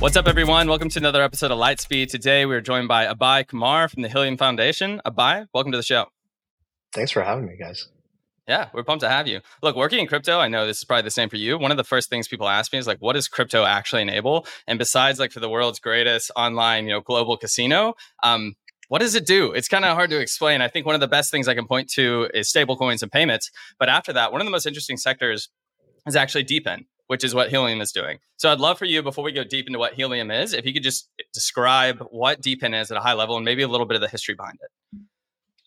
What's up, everyone? Welcome to another episode of Lightspeed. Today, we're joined by Abhay Kumar from the Helium Foundation. Abhay, welcome to the show. Thanks for having me, guys. Yeah, we're pumped to have you. Look, working in crypto, I know this is probably the same for you. One of the first things people ask me is like, what does crypto actually enable? And besides, like, for the world's greatest online, you know, global casino, um, what does it do? It's kind of hard to explain. I think one of the best things I can point to is stablecoins and payments. But after that, one of the most interesting sectors is actually DePIN, which is what Helium is doing. So I'd love for you, before we go deep into what Helium is, if you could just describe what DePIN is at a high level and maybe a little bit of the history behind it.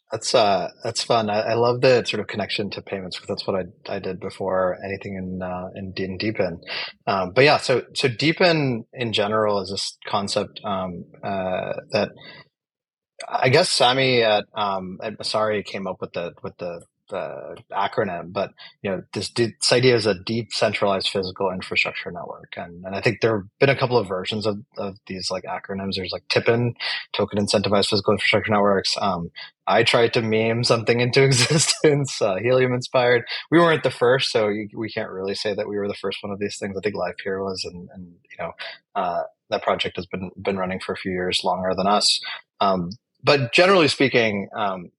That's uh, that's fun. I, I, love the sort of connection to payments because that's what I, I did before anything in uh, in, in DePIN. Um, but yeah, so so DePIN in general is this concept um, uh, that I guess Sami at um, at Messari came up with the with the the acronym, but you know this, this idea is a decentralized physical infrastructure network, and and I think there have been a couple of versions of, of these like acronyms. There's like TIPIN, Token Incentivized Physical Infrastructure Networks. Um, I tried to meme something into existence, uh, helium inspired. We weren't the first, so you, we can't really say that we were the first one of these things. I think Livepeer was, and, and you know uh, that project has been been running for a few years longer than us. Um, but generally speaking, um,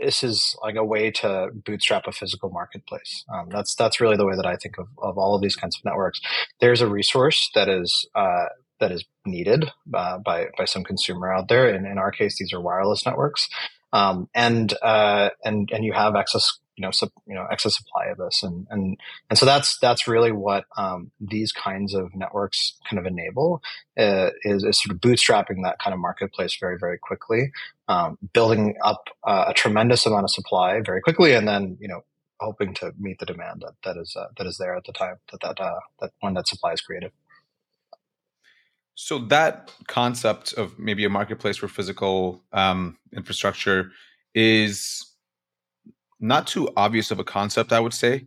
this is like a way to bootstrap a physical marketplace. Um, that's that's really the way that I think of, of all of these kinds of networks. There's a resource that is uh, that is needed uh, by by some consumer out there, and in our case, these are wireless networks, um, and uh, and and you have access you know, sup, you know, excess supply of this, and and and so that's that's really what um, these kinds of networks kind of enable uh, is, is sort of bootstrapping that kind of marketplace very very quickly, um, building up uh, a tremendous amount of supply very quickly, and then you know hoping to meet the demand that that is uh, that is there at the time that that uh, that when that supply is created. So that concept of maybe a marketplace for physical um, infrastructure is not too obvious of a concept, I would say.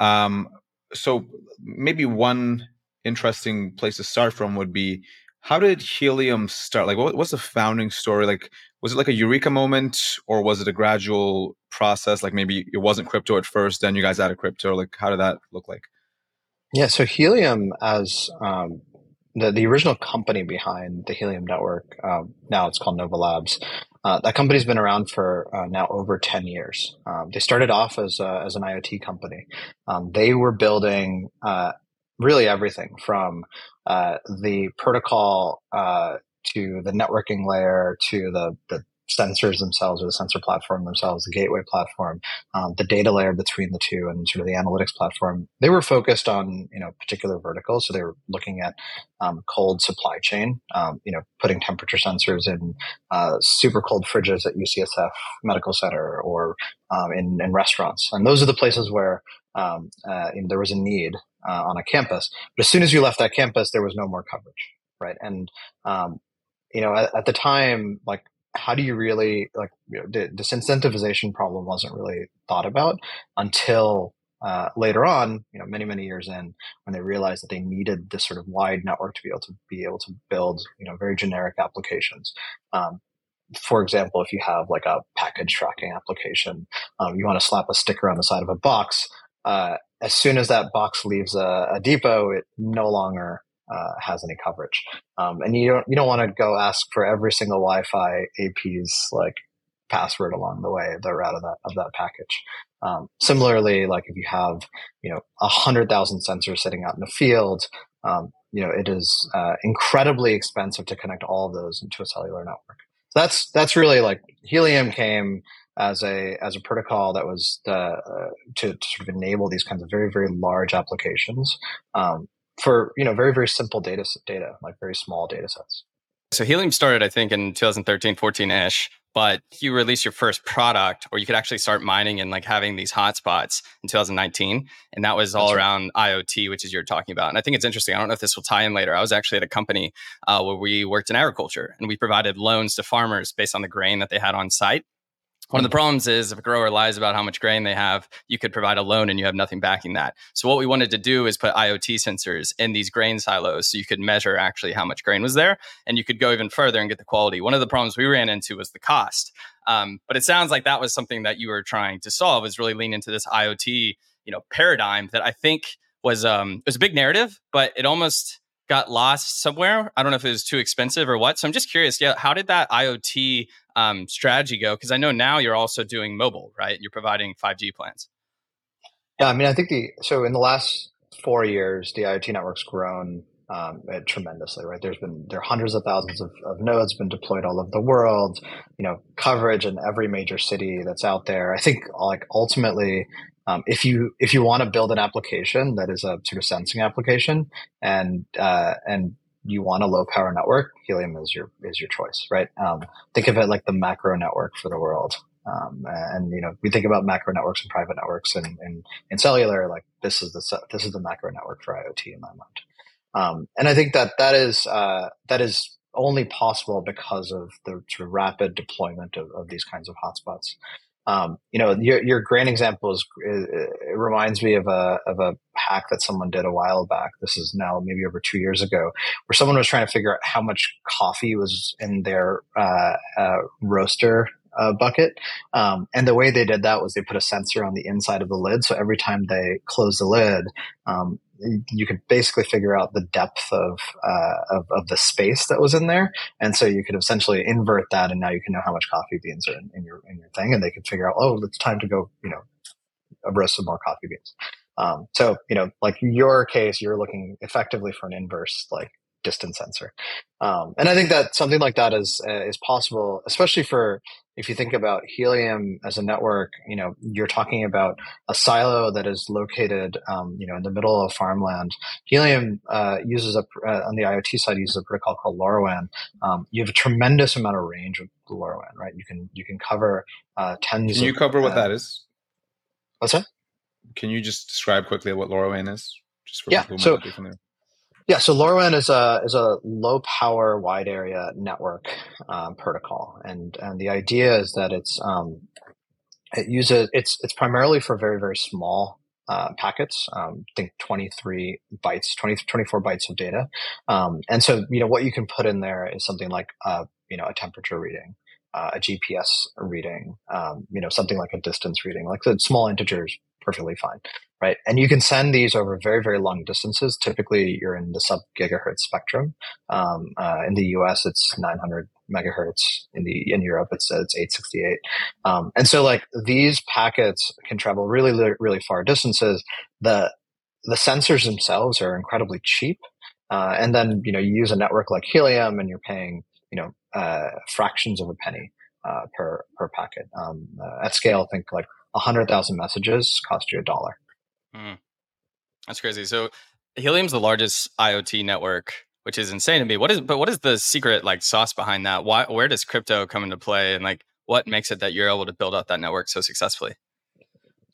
Um, so maybe one interesting place to start from would be how did helium start like what, what's the founding story like was it like a eureka moment or was it a gradual process like maybe it wasn't crypto at first then you guys added crypto like how did that look like yeah so helium as um, the, the original company behind the helium network um, now it's called nova labs uh, that company's been around for uh, now over 10 years. Um, they started off as, a, as an IoT company. Um, they were building uh, really everything from uh, the protocol uh, to the networking layer to the, the sensors themselves or the sensor platform themselves, the gateway platform, um, the data layer between the two, and sort of the analytics platform. They were focused on you know particular verticals, so they were looking at um, cold supply chain, um, you know, putting temperature sensors in uh, super cold fridges at UCSF Medical Center or um, in, in restaurants, and those are the places where um, uh, there was a need uh, on a campus. But as soon as you left that campus, there was no more coverage, right? And um, you know, at, at, the time, like how do you really like you know, the disincentivization problem wasn't really thought about until uh, later on, you know, many many years in, when they realized that they needed this sort of wide network to be able to be able to build, you know, very generic applications. Um, for example, if you have like a package tracking application, um, you want to slap a sticker on the side of a box. Uh, as soon as that box leaves a, a depot, it no longer uh, has any coverage. Um, and you don't you don't want to go ask for every single Wi-Fi AP's like password along the way, the route of that of that package. Um, similarly, like if you have you know a hundred thousand sensors sitting out in the field, um, you know it is uh, incredibly expensive to connect all of those into a cellular network. So that's that's really like Helium came as a as a protocol that was the, uh, to, to, sort of enable these kinds of very very large applications um, for you know very very simple data data like very small data sets so helium started i think in 2013 14ish but you released your first product or you could actually start mining and like having these hotspots in 2019 and that was all That's around right. iot which is you're talking about and i think it's interesting i don't know if this will tie in later i was actually at a company uh, where we worked in agriculture and we provided loans to farmers based on the grain that they had on site one of the problems is if a grower lies about how much grain they have, you could provide a loan and you have nothing backing that. So what we wanted to do is put IoT sensors in these grain silos so you could measure actually how much grain was there and you could go even further and get the quality. One of the problems we ran into was the cost. Um, but it sounds like that was something that you were trying to solve is really lean into this IoT, you know, paradigm that I think was um it was a big narrative, but it almost got lost somewhere. I don't know if it was too expensive or what. So I'm just curious. Yeah, how did that IoT um, strategy go? Because I know now you're also doing mobile, right? You're providing 5G plans. Yeah, I mean, I think the so in the last four years, the IoT network's grown um, tremendously, right? There's been there are hundreds of thousands of, of, nodes been deployed all over the world. You know, coverage in every major city that's out there. I think like ultimately, um, if you if you want to build an application that is a sort of sensing application and uh, and you want a low power network, Helium is your is your choice, right? Um, think of it like the macro network for the world. Um, and you know, we think about macro networks and private networks and, and, and cellular, like this is the this is the macro network for IoT in my mind. Um, and I think that that is uh, that is only possible because of the rapid deployment of, of these kinds of hotspots. Um, you know, your, your example is it reminds me of a of a hack that someone did a while back. This is now maybe over two years ago, where someone was trying to figure out how much coffee was in their uh, uh, roaster uh, bucket. Um, and the way they did that was they put a sensor on the inside of the lid. So every time they close the lid, um, you could basically figure out the depth of, uh, of, of the space that was in there, and so you could essentially invert that, and now you can know how much coffee beans are in, in your in your thing, and they could figure out, oh, it's time to go, you know, roast some more coffee beans. Um, so you know, like your case, you're looking effectively for an inverse like distance sensor, um, and I think that something like that is uh, is possible, especially for if you think about Helium as a network, you know, you're talking about a silo that is located, um, you know, in the middle of farmland. Helium uh, uses a uh, on the IoT side uses a protocol called LoRaWAN. Um, you have a tremendous amount of range with LoRaWAN, right? You can you can cover uh, tens. Can you of, cover what that is? What's that? Can you just describe quickly what LoRaWAN is? Just for yeah. so, yeah, so LoRaWAN is a is a low power wide area network um, protocol, and and the idea is that it's um, it uses it's it's primarily for very very small uh, packets. Um, think 23 bytes, 20, 24 bytes of data, um, and so you know what you can put in there is something like uh, you know a temperature reading, uh, a GPS reading, um, you know something like a distance reading, like the small integers, perfectly fine right? And you can send these over very, very long distances. Typically, you're in the sub gigahertz spectrum. Um, uh, in the US, it's 900 megahertz. In the in Europe, it's it's 868. Um, and so, like these packets can travel really, really far distances. The the sensors themselves are incredibly cheap. Uh, and then you know you use a network like Helium, and you're paying you know uh, fractions of a penny uh, per per packet. Um, uh, at scale, think like 100,000 messages cost you a dollar. Mm. That's crazy. So Helium's the largest IoT network, which is insane to me. What is but what is the secret like sauce behind that? Why where does crypto come into play and like what makes it that you're able to build out that network so successfully?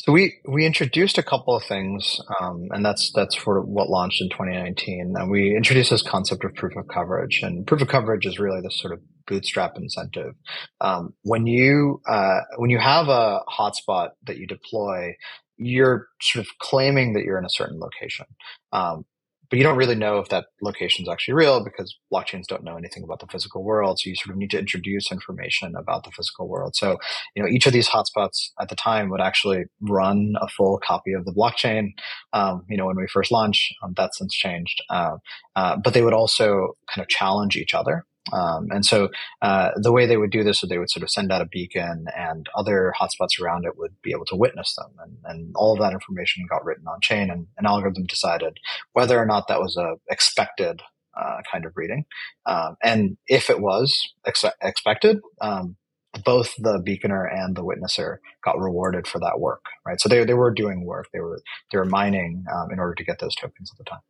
So we we introduced a couple of things, um, and that's that's for what launched in 2019. And we introduced this concept of proof of coverage, and proof of coverage is really this sort of bootstrap incentive. Um, when you uh, when you have a hotspot that you deploy, you're sort of claiming that you're in a certain location. Um, but you don't really know if that location is actually real because blockchains don't know anything about the physical world. So you sort of need to introduce information about the physical world. So, you know, each of these hotspots at the time would actually run a full copy of the blockchain. Um, you know, when we first launched, um, that's since changed. Uh, uh, but they would also kind of challenge each other. Um, and so uh, the way they would do this is they would sort of send out a beacon and other hotspots around it would be able to witness them. And, and all of that information got written on chain and an algorithm decided whether or not that was a expected uh, kind of reading. Um, and if it was ex- expected, um, both the beaconer and the witnesser got rewarded for that work, right? So they, they were doing work. They were, they were mining um, in order to get those tokens at the time.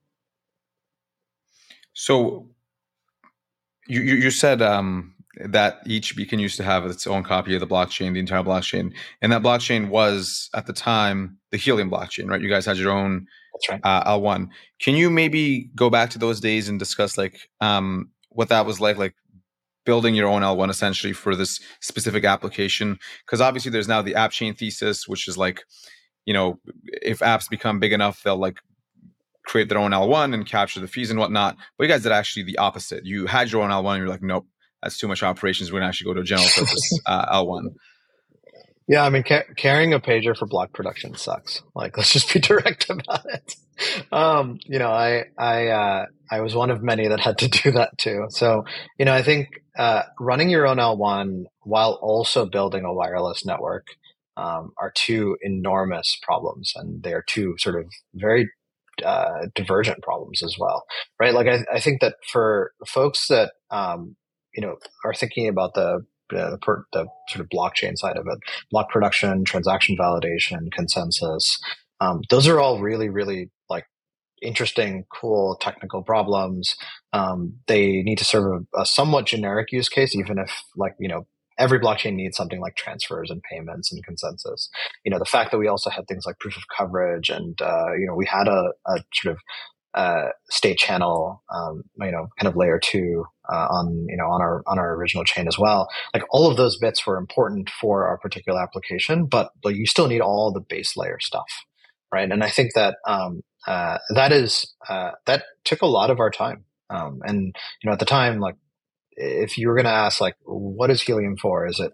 So you, you, you said um, that each beacon used to have its own copy of the blockchain, the entire blockchain, and that blockchain was at the time the Helium blockchain, right? You guys had your own That's right. uh, L1. Can you maybe go back to those days and discuss like um, what that was like, like building your own L1 essentially for this specific application? Because obviously there's now the app chain thesis, which is like, you know, if apps become big enough, they'll like create their own L1 and capture the fees and whatnot. But you guys did actually the opposite. You had your own L1 and you're like, nope, that's too much operations. We're going to actually go to a general purpose uh, L1. Yeah, I mean, ca- carrying a pager for block production sucks. Like, let's just be direct about it. Um, you know, I I uh, I was one of many that had to do that too. So, you know, I think uh, running your own L1 while also building a wireless network um, are two enormous problems, and they are two sort of very uh, divergent problems as well, right? Like, I, I think that for folks that um, you know are thinking about the the, the, sort of blockchain side of it, block production, transaction validation, consensus. Um, those are all really, really like interesting, cool technical problems. Um, they need to serve a, a, somewhat generic use case, even if like, you know, every blockchain needs something like transfers and payments and consensus. You know, the fact that we also had things like proof of coverage and, uh, you know, we had a, a sort of uh, state channel, um, you know, kind of layer two uh, on you know on our on our original chain as well. Like all of those bits were important for our particular application, but like, you still need all the base layer stuff, right? And I think that um, uh, that is uh, that took a lot of our time. Um, and you know, at the time, like if you were going to ask, like, what is Helium for? Is it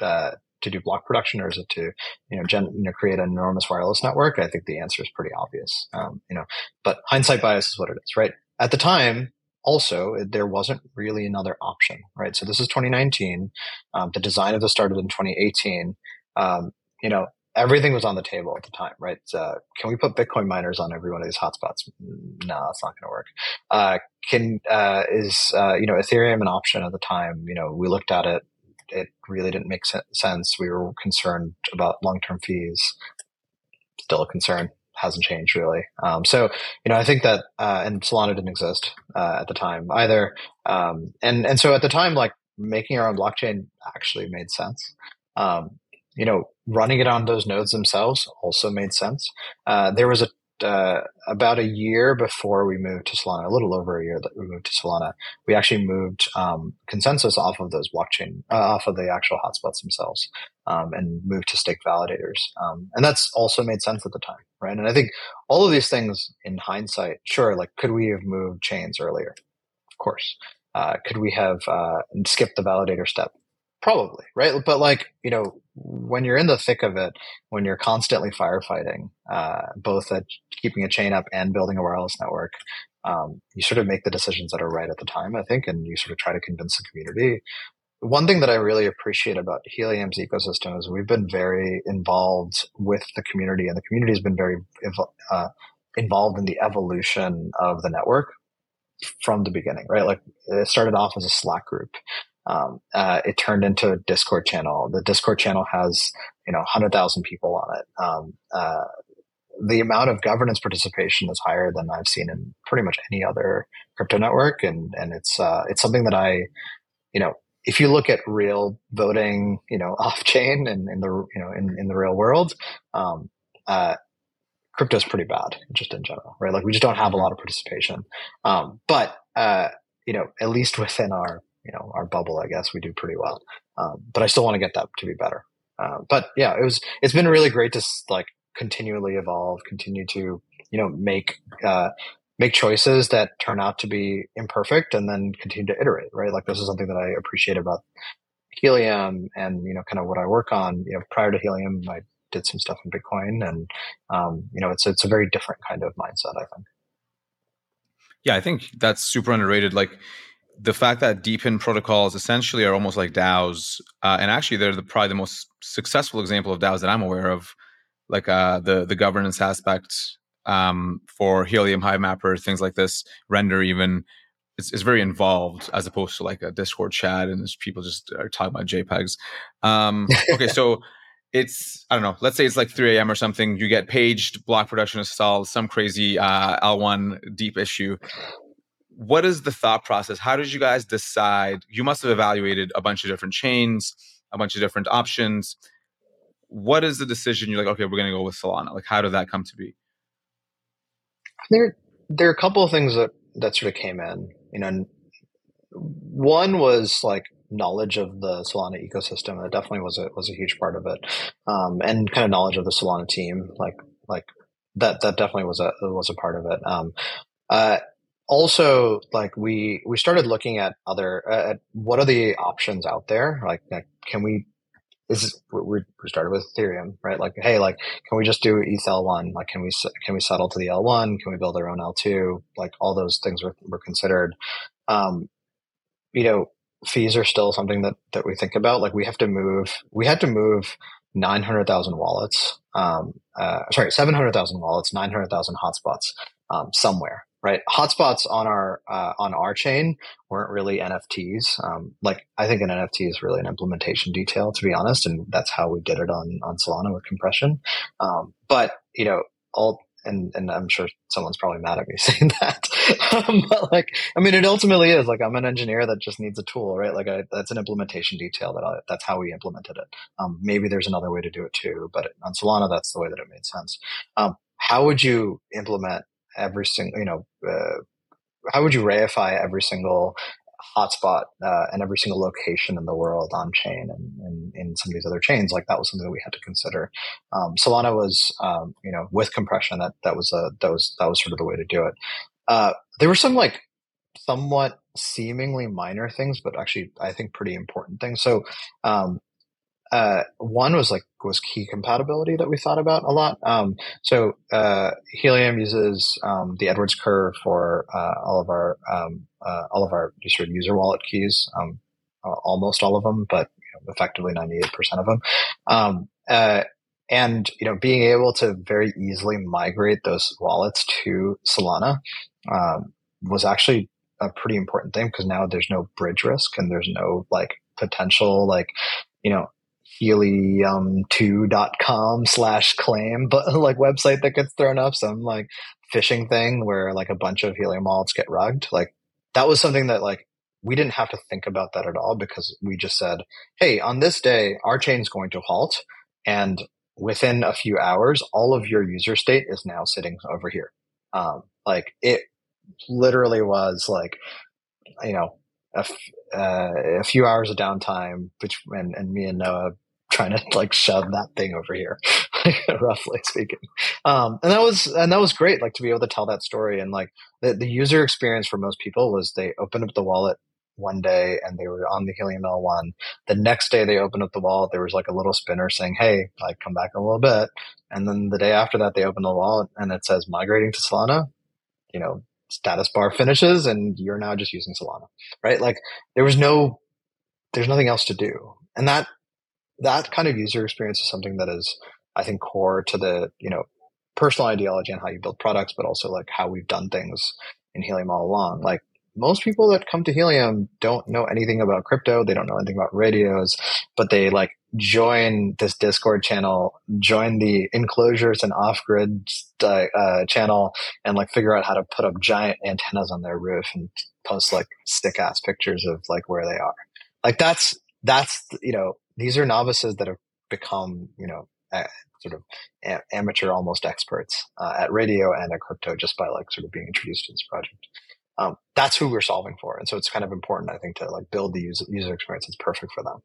uh, to do block production or is it to you know gen, you know create an enormous wireless network? I think the answer is pretty obvious. Um, you know but hindsight bias is what it is right? At the time also there wasn't really another option right? So this is 2019 um, the design of this started in 2018 um, you know everything was on the table at the time right uh, can we put bitcoin miners on every one of these hotspots no that's not going to work uh, can uh, is uh, you know ethereum an option at the time you know we looked at it it really didn't make sense. We were concerned about long term fees. Still a concern. Hasn't changed really. Um, so you know, I think that uh, and Solana didn't exist uh, at the time either. Um, and and so at the time, like making our own blockchain actually made sense. Um, you know, running it on those nodes themselves also made sense. Uh, there was a uh, about a year before we moved to Solana, a little over a year that we moved to Solana, we actually moved um, consensus off of those blockchain, uh, off of the actual hotspots themselves, um, and moved to stake validators. Um, and that's also made sense at the time, right? And I think all of these things, in hindsight, sure, like could we have moved chains earlier? Of course. Uh, could we have uh, skipped the validator step? Probably, right? But like, you know, when you're in the thick of it, when you're constantly firefighting, uh, both at keeping a chain up and building a wireless network, um, you sort of make the decisions that are right at the time, I think, and you sort of try to convince the community. One thing that I really appreciate about Helium's ecosystem is we've been very involved with the community, and the community has been very uh, involved in the evolution of the network from the beginning, right? Like it started off as a Slack group um, uh, it turned into a Discord channel. The Discord channel has you know hundred thousand people on it. Um, uh, the amount of governance participation is higher than I've seen in pretty much any other crypto network, and and it's uh, it's something that I, you know, if you look at real voting, you know, off chain and in the you know in, in the real world, um, uh, crypto is pretty bad just in general, right? Like we just don't have a lot of participation. Um, but uh, you know, at least within our you know our bubble i guess we do pretty well. Um, but i still want to get that to be better. Uh, but yeah it was it's been really great to like continually evolve continue to you know make uh, make choices that turn out to be imperfect and then continue to iterate right? Like this is something that i appreciate about helium and you know kind of what i work on. You know prior to helium i did some stuff in bitcoin and um, you know it's it's a very different kind of mindset i think. Yeah i think that's super underrated. Like the fact that DePIN protocols essentially are almost like DAOs, uh, and actually they're the, probably the most successful example of DAOs that I'm aware of, like uh, the the governance aspect um, for Helium, Hivemapper, things like this, Render even. It's, it's very involved as opposed to like a Discord chat and people just are talking about JPEGs. Um, okay, so it's I don't know. Let's say it's like 3 a.m. or something. You get paged, block production installed, some crazy uh, L1 deep issue what is the thought process? How did you guys decide? You must have evaluated a bunch of different chains, a bunch of different options. What is the decision? You're like, okay, we're going to go with Solana. Like, how did that come to be? There, there are a couple of things that that sort of came in. You know, one was like knowledge of the Solana ecosystem. That definitely was a was a huge part of it, um, and kind of knowledge of the Solana team. Like like that that definitely was a was a part of it. Um, uh, also like we we started looking at other uh, at what are the options out there like, can we is we, we started with Ethereum, right? Like, hey, like, can we just do ETH L1? Like, can we can we settle to the L1? Can we build our own L2? Like, all those things were were considered. Um, you know, fees are still something that that we think about. Like, we have to move. We had to move nine hundred thousand wallets. Um, uh, sorry, seven hundred thousand wallets, nine hundred thousand hotspots um, somewhere right? Hotspots on our uh, on our chain weren't really NFTs. Um, like I think an NFT is really an implementation detail, to be honest, and that's how we did it on on Solana with compression. Um, but you know, all and and I'm sure someone's probably mad at me saying that, um, but like I mean, it ultimately is like I'm an engineer that just needs a tool, right? Like I, that's an implementation detail that I, that's how we implemented it. Um, maybe there's another way to do it too, but on Solana, that's the way that it made sense. Um, how would you implement every single, you know, uh, how would you reify every single hotspot uh, and every single location in the world on chain and, in some of these other chains? Like that was something that we had to consider. Um, Solana was, um, you know, with compression, that that was a that was that was sort of the way to do it. Uh, there were some like somewhat seemingly minor things, but actually I think pretty important things. So um, uh, one was like was key compatibility that we thought about a lot. Um, so uh, Helium uses um, the Edwards curve for uh, all of our um, uh, all of our user wallet keys, um, almost all of them, but you know, effectively ninety eight percent of them. Um, uh, and you know, being able to very easily migrate those wallets to Solana um, was actually a pretty important thing because now there's no bridge risk and there's no like potential like you know helium2.com slash claim, but like website that gets thrown up, some like phishing thing where like a bunch of helium wallets get rugged. Like that was something that like we didn't have to think about that at all because we just said, Hey, on this day, our chain's going to halt. And within a few hours, all of your user state is now sitting over here. Um, like it literally was like, you know, a, f- uh, a few hours of downtime, which, and, and me and Noah trying to like shove that thing over here, roughly speaking. Um, and that was and that was great, like to be able to tell that story. And like the, the user experience for most people was they opened up the wallet one day and they were on the Helium L1. The next day they opened up the wallet, there was like a little spinner saying, "Hey, like come back a little bit." And then the day after that, they opened the wallet and it says migrating to Solana. You know, status bar finishes and you're now just using Solana, right? Like there was no, there's nothing else to do. And that that kind of user experience is something that is, I think, core to the, you know, personal ideology and how you build products, but also like how we've done things in Helium all along. Like most people that come to Helium don't know anything about crypto. They don't know anything about radios, but they like join this Discord channel, join the enclosures and off grid uh, uh, channel and like figure out how to put up giant antennas on their roof and post like stick ass pictures of like where they are. Like that's, that's, you know, these are novices that have become, you know, sort of a- amateur, almost experts uh, at radio and at crypto just by like sort of being introduced to this project. Um, that's who we're solving for, and so it's kind of important, I think, to like build the user, user experience that's perfect for them.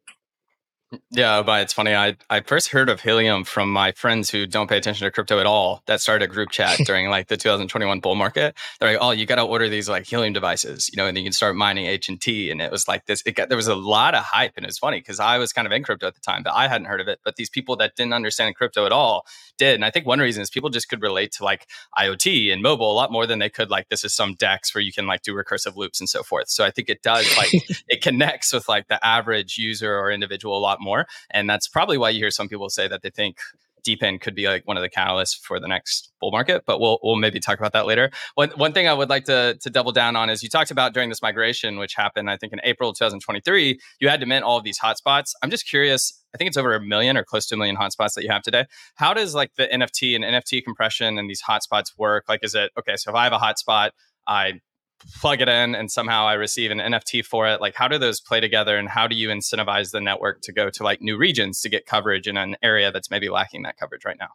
Yeah, but it's funny. I, I first heard of Helium from my friends who don't pay attention to crypto at all that started a group chat during like the 2021 bull market. They're like, oh, you got to order these like Helium devices, you know, and you can start mining HNT. And it was like this, it got, there was a lot of hype. And it's funny because I was kind of in crypto at the time, but I hadn't heard of it. But these people that didn't understand crypto at all did. And I think one reason is people just could relate to like IoT and mobile a lot more than they could like, this is some DEX where you can like do recursive loops and so forth. So I think it does like, it connects with like the average user or individual a lot more. And that's probably why you hear some people say that they think DePIN could be like one of the catalysts for the next bull market, but we'll we'll maybe talk about that later. One one thing I would like to to double down on is you talked about during this migration, which happened I think in April 2023, you had to mint all of these hotspots. I'm just curious. I think it's over a million or close to a million hotspots that you have today. How does like the NFT and NFT compression and these hotspots work? Like, is it okay? So if I have a hotspot, I plug it in and somehow I receive an NFT for it. Like, how do those play together and how do you incentivize the network to go to like new regions to get coverage in an area that's maybe lacking that coverage right now?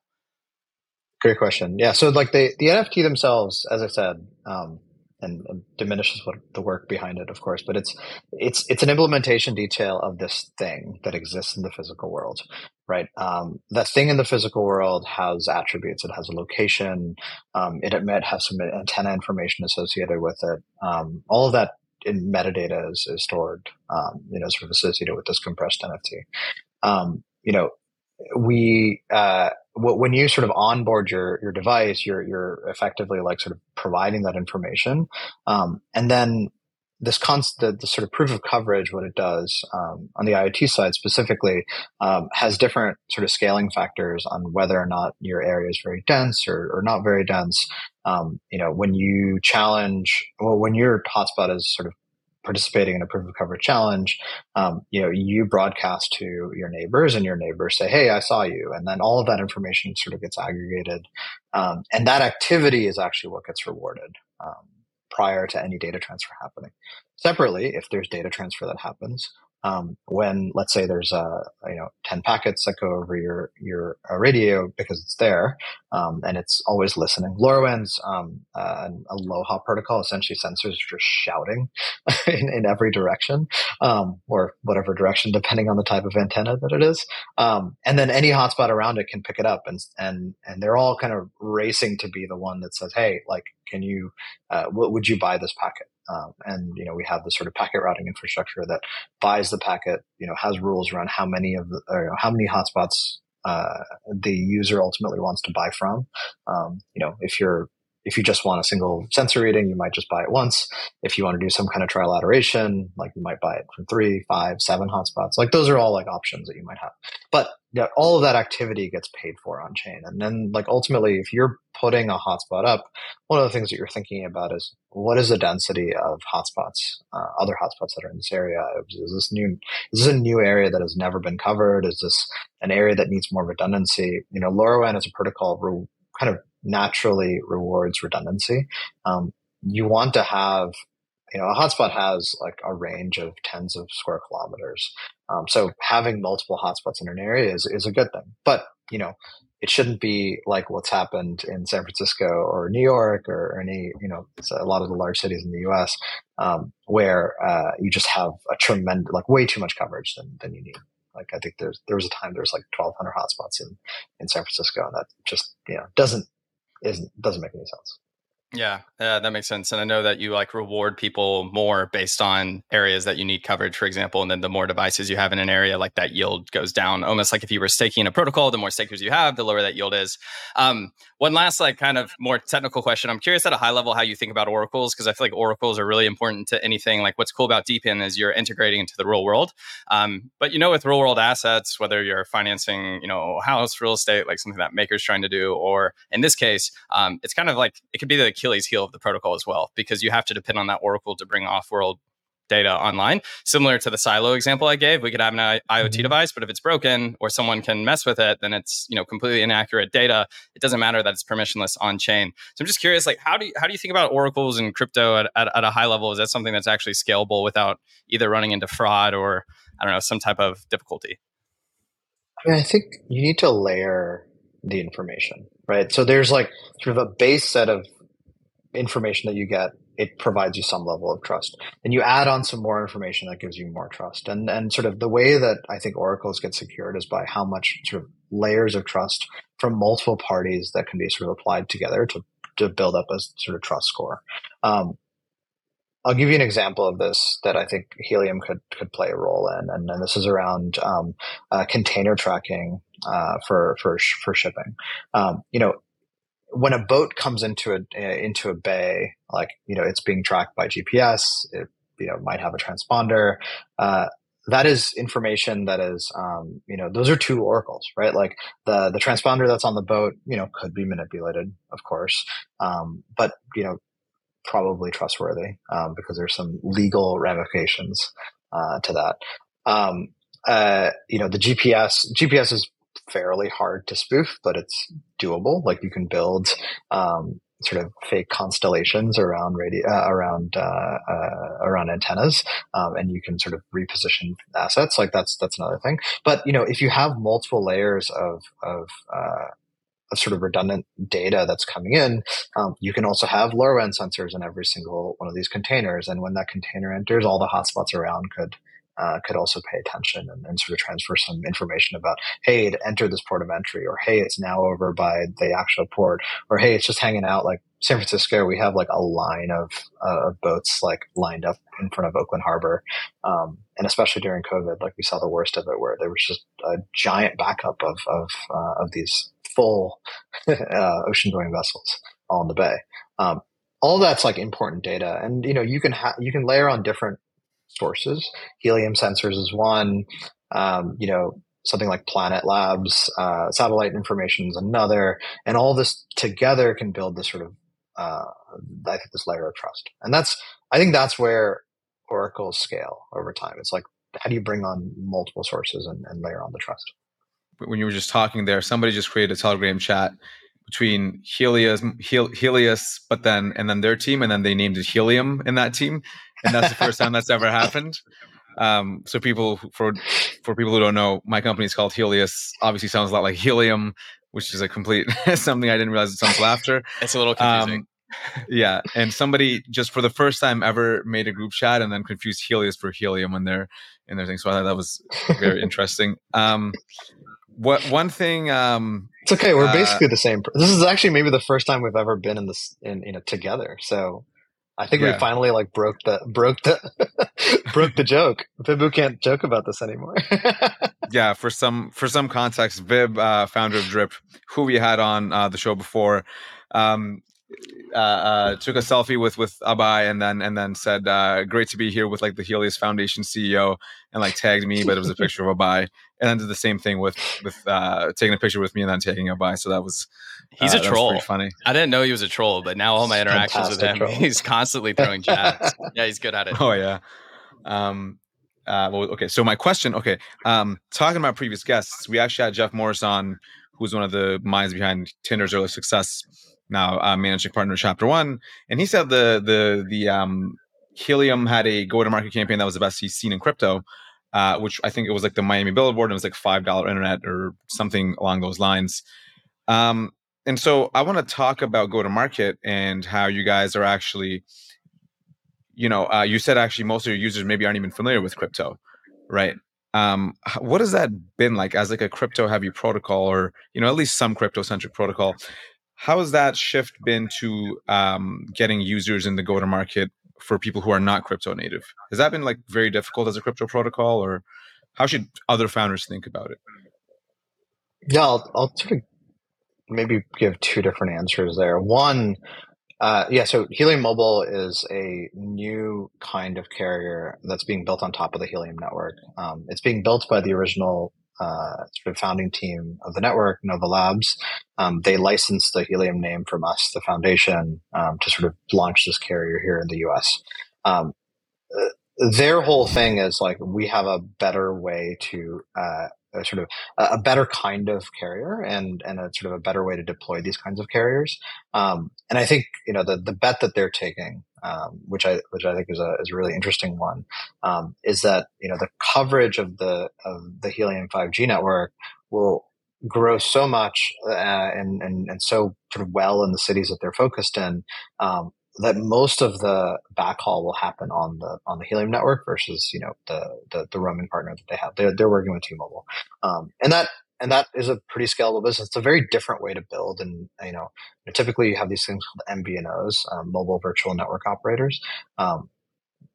Great question. Yeah. So, like the, the NFT themselves, as I said, um, and, and, diminishes what the work behind it, of course. But it's it's it's an implementation detail of this thing that exists in the physical world, right? Um, that thing in the physical world has attributes. It has a location. Um, it, it might have some antenna information associated with it. Um, all of that in metadata is, is stored, um, you know, sort of associated with this compressed NFT. Um, you know, we uh, when you sort of onboard your your device, you're you're effectively like sort of providing that information, um, and then this const the, the, sort of proof of coverage, what it does um, on the IoT side specifically, um, has different sort of scaling factors on whether or not your area is very dense or, or not very dense. Um, you know, when you challenge, well, when your hotspot is sort of participating in a proof of coverage challenge, um, you know, you broadcast to your neighbors and your neighbors say, Hey, I saw you. And then all of that information sort of gets aggregated. Um, and that activity is actually what gets rewarded. Um, prior to any data transfer happening. Separately, if there's data transfer that happens, um, when let's say there's a you know 10 packets that go over your your uh, radio because it's there um, and it's always listening. LoRaWAN's um, uh, Aloha protocol essentially sensors just shouting in, in every direction um, or whatever direction depending on the type of antenna that it is. Um, and then any hotspot around it can pick it up and and and they're all kind of racing to be the one that says hey like can you uh, what would you buy this packet um, and you know we have the sort of packet routing infrastructure that buys the packet. You know has rules around how many of the or how many hotspots uh, the user ultimately wants to buy from. Um, you know if you're if you just want a single sensor reading, you might just buy it once. If you want to do some kind of trilateration, like you might buy it from three, five, seven hotspots. Like those are all like options that you might have. But yeah, all of that activity gets paid for on chain. And then like ultimately, if you're putting a hotspot up, one of the things that you're thinking about is what is the density of hotspots, uh, other hotspots that are in this area? Is this new, is this a new area that has never been covered? Is this an area that needs more redundancy? You know, LoRaWAN is a protocol kind of naturally rewards redundancy. Um, you want to have, you know, a hotspot has like a range of tens of square kilometers. Um, so having multiple hotspots in an area is, is a good thing. But, you know, it shouldn't be like what's happened in San Francisco or New York or any, you know, a lot of the large cities in the U.S. Um, where uh, you just have a tremendous, like way too much coverage than, than you need. Like I think there's there was a time there was like 1,200 hotspots in in San Francisco, and that just you know doesn't isn't doesn't make any sense. Yeah, that makes sense. And I know that you like reward people more based on areas that you need coverage, for example. And then the more devices you have in an area, like that yield goes down. Almost like if you were staking a protocol, the more stakers you have, the lower that yield is. Um, one last, like, kind of more technical question. I'm curious at a high level how you think about oracles because I feel like oracles are really important to anything. Like, what's cool about DePIN is you're integrating into the real world. Um, but you know, with real world assets, whether you're financing, you know, house, real estate, like something that Maker's trying to do, or in this case, um, it's kind of like it could be the Achilles heel of the protocol as well, because you have to depend on that Oracle to bring off world data online. Similar to the silo example I gave, we could have an I- IoT mm-hmm. device, but if it's broken or someone can mess with it, then it's you know completely inaccurate data. It doesn't matter that it's permissionless on chain. So I'm just curious, like how do you, how do you think about oracles and crypto at, at, at a high level? Is that something that's actually scalable without either running into fraud or I don't know some type of difficulty? I mean, I think you need to layer the information, right? So there's like sort of a base set of information that you get, it provides you some level of trust. And you add on some more information that gives you more trust. And and sort of the way that I think oracles get secured is by how much sort of layers of trust from multiple parties that can be sort of applied together to to build up a sort of trust score. Um, I'll give you an example of this that I think Helium could could play a role in, and, and this is around um, uh, container tracking uh, for for for shipping. Um, you know, when a boat comes into a into a bay, like you know, it's being tracked by GPS. It you know might have a transponder. Uh, that is information that is um, you know those are two oracles right like the the transponder that's on the boat you know could be manipulated of course um, but you know probably trustworthy um, because there's some legal ramifications uh, to that um, uh, you know the gps gps is fairly hard to spoof, but it's doable. Like you can build um, sort of fake constellations around radio uh, around uh, uh, around antennas, um, and you can sort of reposition assets. Like that's that's another thing. But you know, if you have multiple layers of of uh, of sort of redundant data that's coming in, um, you can also have LoRaWAN sensors in every single one of these containers. And when that container enters, all the hotspots around could uh, could also pay attention and, and, sort of transfer some information about, hey, it entered this port of entry, or hey, it's now over by the actual port, or hey, it's just hanging out. Like San Francisco, we have like a line of, uh, of boats like lined up in front of Oakland Harbor, um, and especially during COVID, like we saw the worst of it, where there was just a giant backup of of uh, of these full uh, ocean going vessels all in the bay. Um, all that's like important data, and you know you can ha- you can layer on different sources. Helium sensors is one. Um, you know, something like Planet Labs, uh, satellite information is another, and all this together can build this sort of, uh, I think, this layer of trust. And that's, I think, that's where oracles scale over time. It's like, how do you bring on multiple sources and, and layer on the trust? When you were just talking there, somebody just created a Telegram chat between Helius, Helius, but then and then their team, and then they named it Helium in that team, and that's the first time that's ever happened. Um, so people for for people who don't know, my company is called Helius. Obviously, sounds a lot like helium, which is a complete something I didn't realize it sounds laughter. It's a little confusing. Um, yeah, and somebody just for the first time ever made a group chat and then confused Helius for helium in their in their thing. So I thought that was very interesting. Um, what one thing um, it's okay we're uh, basically the same this is actually maybe the first time we've ever been in this in you know together so i think yeah. we finally like broke the broke the broke the joke Vibhu can't joke about this anymore yeah for some for some context vib uh, founder of drip who we had on uh, the show before um, uh, uh, took a selfie with with Abhay and then and then said, uh, "Great to be here with like the Helius Foundation CEO," and like tagged me, but it was a picture of Abhay, and then did the same thing with with uh, taking a picture with me and then tagging Abhay. So that was he's uh, a troll. funny. I didn't know he was a troll, but now all my interactions with him, troll. he's constantly throwing jabs. yeah, he's good at it. Oh yeah. Um, uh, well, okay. So my question, okay, um, talking about previous guests, we actually had Jeff Morris on, who's one of the minds behind Tinder's early success now uh, managing partner chapter one and he said the the the um, helium had a go to market campaign that was the best he's seen in crypto uh, which i think it was like the miami billboard and it was like five dollar internet or something along those lines um, and so i want to talk about go to market and how you guys are actually you know uh, you said actually most of your users maybe aren't even familiar with crypto right um, what has that been like as like a crypto heavy protocol or you know at least some crypto centric protocol how has that shift been to um, getting users in the go to market for people who are not crypto native? Has that been like very difficult as a crypto protocol, or how should other founders think about it? Yeah, I'll, I'll sort of maybe give two different answers there. One, uh, yeah, so Helium Mobile is a new kind of carrier that's being built on top of the Helium network. Um, it's being built by the original uh, sort of founding team of the network, Nova Labs. Um, they licensed the Helium name from us, the foundation, um, to sort of launch this carrier here in the U.S. Um, uh, their whole thing is like we have a better way to uh, a sort of a, better kind of carrier and and a sort of a better way to deploy these kinds of carriers. Um, and I think you know the the bet that they're taking, um, which I which I think is a is a really interesting one, um, is that you know the coverage of the of the Helium 5G network will grow so much uh, and, and and so sort of well in the cities that they're focused in um, that most of the backhaul will happen on the on the Helium network versus you know the the, the roaming partner that they have. They're they're working with T-Mobile, um, and that and that is a pretty scalable business. It's a very different way to build, and you know typically you have these things called MVNOs, um, mobile virtual network operators. Um,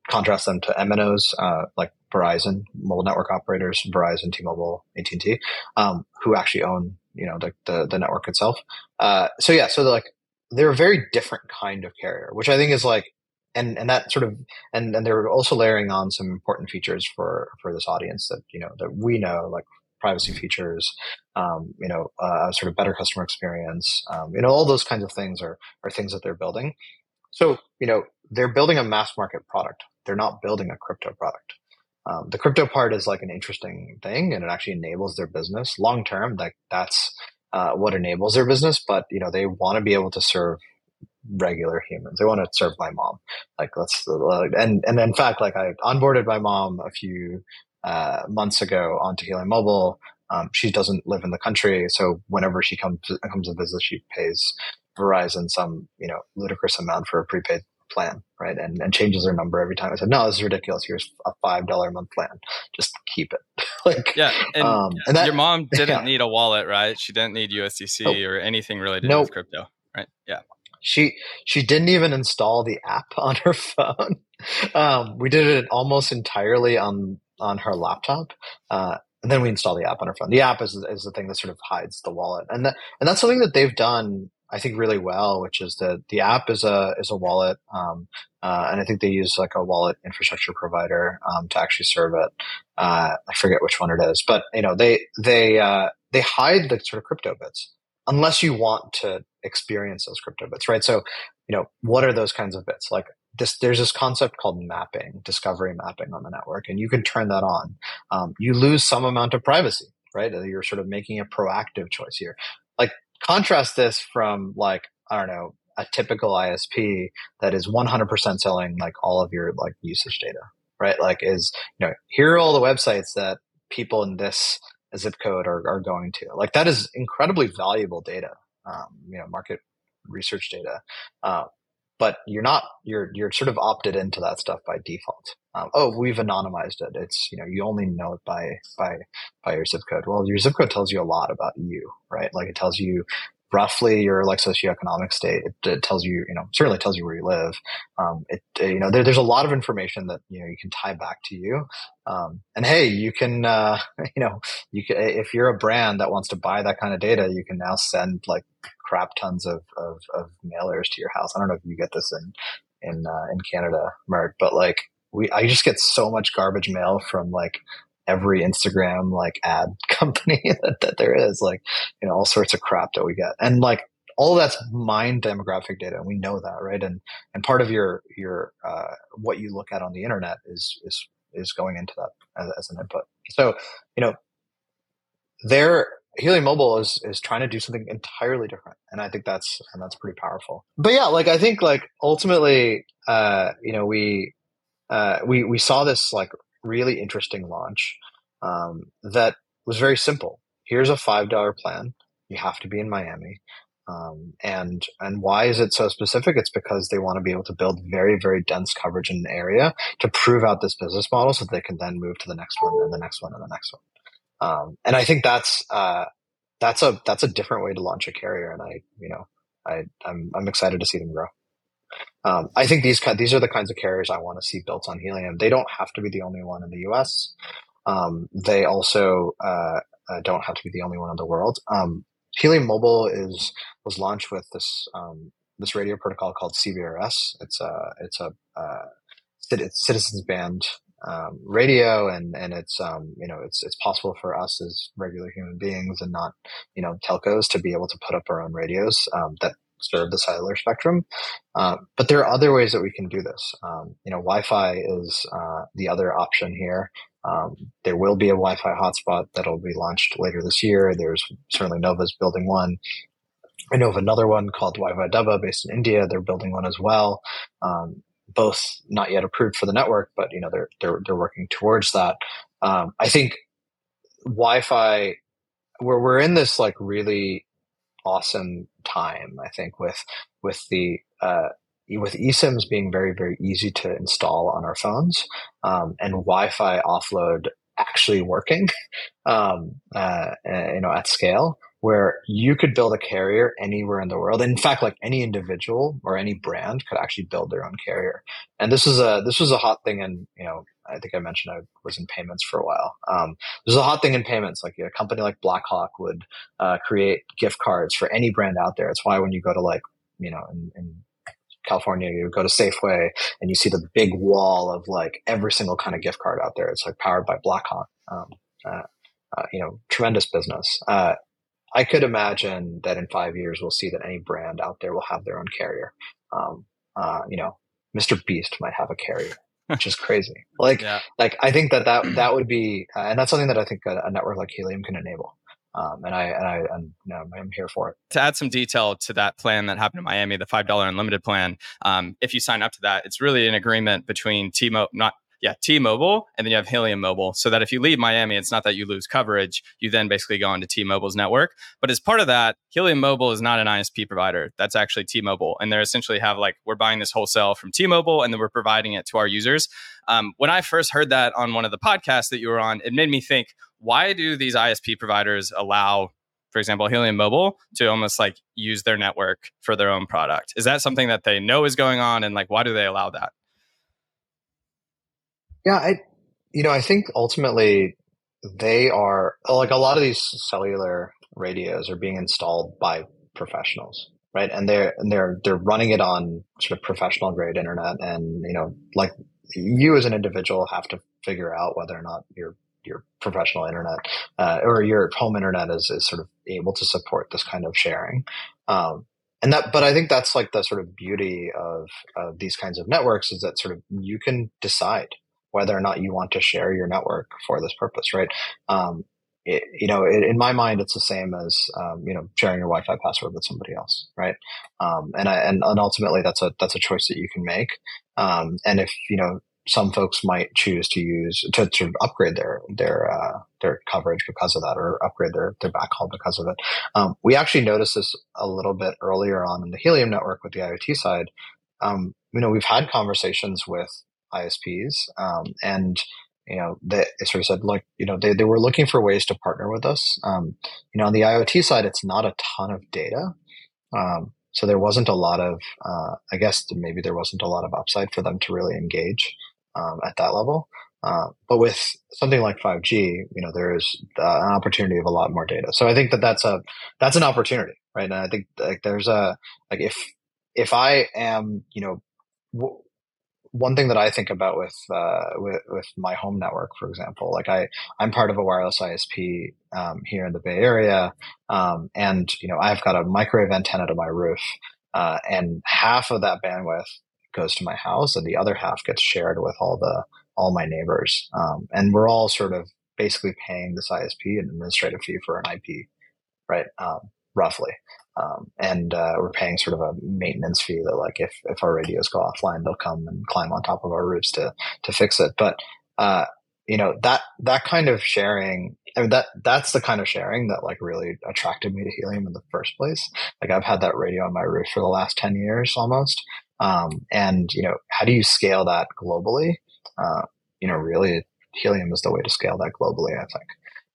contrast them to MNOs uh, like Verizon, mobile network operators, Verizon, T-Mobile, AT&T, um, who actually own you know the the, the network itself. Uh, so yeah, so they're like they're a very different kind of carrier, which I think is like, and and that sort of, and and they're also layering on some important features for for this audience that you know that we know, like privacy features, um, you know, uh, sort of better customer experience, um, you know, all those kinds of things are are things that they're building. So you know, they're building a mass market product. They're not building a crypto product. Um, the crypto part is like an interesting thing, and it actually enables their business long term. Like that's uh, what enables their business, but you know they want to be able to serve regular humans. They want to serve my mom. Like let's and and in fact, like I onboarded my mom a few uh, months ago onto Helium Mobile. Um, she doesn't live in the country, so whenever she comes comes to visit, she pays Verizon some you know ludicrous amount for a prepaid plan, right? And, and changes their number every time. I said, no, this is ridiculous. Here's a $5 a month plan. Just keep it. like, yeah. And, um, and that, your mom didn't yeah. need a wallet, right? She didn't need USDC nope. or anything related nope. with crypto, right? Yeah. She, she didn't even install the app on her phone. Um, we did it almost entirely on, on her laptop. Uh, and then we install the app on her phone. The app is, is the thing that sort of hides the wallet, and that, and that's something that they've done I think really well, which is that the app is a is a wallet, um, uh, and I think they use like a wallet infrastructure provider um, to actually serve it. Uh, I forget which one it is, but you know they they uh, they hide the sort of crypto bits unless you want to experience those crypto bits, right? So you know what are those kinds of bits like? This, there's this concept called mapping, discovery mapping on the network, and you can turn that on. Um, you lose some amount of privacy, right? You're sort of making a proactive choice here. Contrast this from like I don't know a typical ISP that is 100% selling like all of your like usage data, right? Like is you know here are all the websites that people in this zip code are, are going to. Like that is incredibly valuable data, um, you know, market research data. Uh, but you're not you're you're sort of opted into that stuff by default. Um, oh, we've anonymized it. It's you know you only know it by by by your zip code. Well, your zip code tells you a lot about you, right? Like it tells you roughly your like socioeconomic state. It, it, tells you, you know, certainly tells you where you live. Um, it, you know, there, there's a lot of information that you know you can tie back to you. Um, and hey, you can, uh, you know, you can if you're a brand that wants to buy that kind of data, you can now send like crap tons of, of, of mailers to your house. I don't know if you get this in in uh, in Canada, Mert, but like we, I just get so much garbage mail from like every Instagram like ad company that, that there is, like, you know, all sorts of crap that we get. And like all that's mine demographic data. And we know that, right? And, and part of your, your, uh, what you look at on the internet is, is, is going into that as, as an input. So, you know, there, Helium Mobile is is trying to do something entirely different, and I think that's and that's pretty powerful. But yeah, like I think like ultimately, uh, you know, we uh, we we saw this like really interesting launch um, that was very simple. Here's a five dollar plan. You have to be in Miami. Um, and and why is it so specific? It's because they want to be able to build very very dense coverage in an area to prove out this business model, so they can then move to the next one and the next one and the next one. Um, and I think that's uh, that's a that's a different way to launch a carrier, and I you know I I'm I'm excited to see them grow. Um, I think these these are the kinds of carriers I want to see built on Helium. They don't have to be the only one in the U.S. Um, they also uh, uh, don't have to be the only one in the world. Um, Helium Mobile is was launched with this um, this radio protocol called CBRS. It's a it's a uh, citizens band um, radio, and and it's um, you know it's it's possible for us as regular human beings and not you know telcos to be able to put up our own radios that serve the cellular spectrum. Uh, but there are other ways that we can do this. Um, you know, Wi-Fi is uh, the other option here. Um, there will be a Wi-Fi hotspot that'll be launched later this year. There's certainly Nova's building one. I know of another one called Wi-Fi Dabba based in India. They're building one as well. Um, both not yet approved for the network, but you know they're they're they're working towards that. Um, I think Wi-Fi, we're we're in this like really awesome time. I think with with the uh, with eSIMs being very very easy to install on our phones um, and Wi-Fi offload actually working, um, uh, you know, at scale, where you could build a carrier anywhere in the world. In fact, like any individual or any brand could actually build their own carrier. And this is a this was a hot thing in you know I think I mentioned I was in payments for a while. Um, there's a hot thing in payments. Like a company like Blackhawk would uh, create gift cards for any brand out there. It's why when you go to like, you know, in, in California, you go to Safeway and you see the big wall of like every single kind of gift card out there. It's like powered by Blackhawk. Um, uh, uh, you know, tremendous business. Uh, I could imagine that in five years we'll see that any brand out there will have their own carrier. Um, uh, you know, Mr. Beast might have a carrier which is crazy. Like, yeah. like I think that that that would be, uh, and that's something that I think a, a, network like Helium can enable. Um, and I and I and, you know, I'm here for it. To add some detail to that plan that happened in Miami, the five dollar unlimited plan. Um, if you sign up to that, it's really an agreement between T-Mobile, not yeah, T-Mobile, and then you have Helium Mobile. So that if you leave Miami, it's not that you lose coverage. You then basically go onto T-Mobile's network. But as part of that, Helium Mobile is not an ISP provider. That's actually T-Mobile, and they essentially have like we're buying this wholesale from T-Mobile, and then we're providing it to our users. Um, when I first heard that on one of the podcasts that you were on, it made me think: Why do these ISP providers allow for example, Helium Mobile to almost like use their network for their own product. Is that something that they know is going on and like why do they allow that? Yeah, I you know, I think ultimately they are like a lot of these cellular radios are being installed by professionals, right? And they're and they're they're running it on sort of professional grade internet and you know, like you as an individual have to figure out whether or not you're your professional internet uh, or your home internet is, is sort of able to support this kind of sharing. Um, and that, but I think that's like the sort of beauty of, of these kinds of networks is that sort of you can decide whether or not you want to share your network for this purpose, right? Um, it, you know, it, in my mind, it's the same as um, you know sharing your Wi-Fi password with somebody else, right? Um, and I, and, and ultimately, that's a that's a choice that you can make. Um, and if you know some folks might choose to use to, to upgrade their their uh, their coverage because of that, or upgrade their their backhaul because of it. Um, we actually noticed this a little bit earlier on in the Helium network with the IoT side. Um, you know, we've had conversations with ISPs, um, and you know, they, sort of said look, you know, they, they were looking for ways to partner with us. Um, you know, on the IoT side, it's not a ton of data. Um, so there wasn't a lot of, uh, I guess maybe there wasn't a lot of upside for them to really engage um, at that level. Uh, but with something like 5G, you know, there is uh, an opportunity of a lot more data. So I think that that's a that's an opportunity, right? And I think like there's a like if if I am, you know, w- one thing that I think about with, uh, with with my home network, for example, like I I'm part of a wireless ISP um, here in the Bay Area, um, and you know I've got a microwave antenna to my roof, uh, and half of that bandwidth goes to my house, and the other half gets shared with all the all my neighbors. Um, and we're all sort of basically paying this ISP an administrative fee for an IP, right? Um, roughly. Um, and uh, we're paying sort of a maintenance fee that, like, if if our radios go offline, they'll come and climb on top of our roofs to to fix it. But uh, you know that that kind of sharing I mean, that that's the kind of sharing that like really attracted me to helium in the first place. Like I've had that radio on my roof for the last 10 years almost. Um, and, you know, how do you scale that globally? Uh, you know, really helium is the way to scale that globally, I think.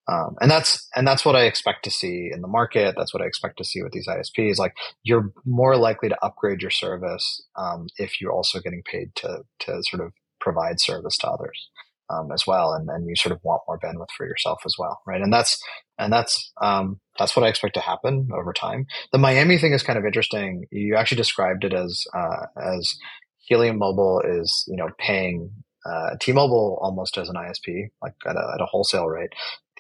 Um, and that's and that's what I expect to see in the market. That's what I expect to see with these ISPs. Like you're more likely to upgrade your service um, if you're also getting paid to to sort of provide service to others um, as well, and then you sort of want more bandwidth for yourself as well, right? And that's and that's um, that's what I expect to happen over time. The Miami thing is kind of interesting. You actually described it as uh, as Helium Mobile is you know paying uh, T-Mobile almost as an ISP, like at a, at a wholesale rate.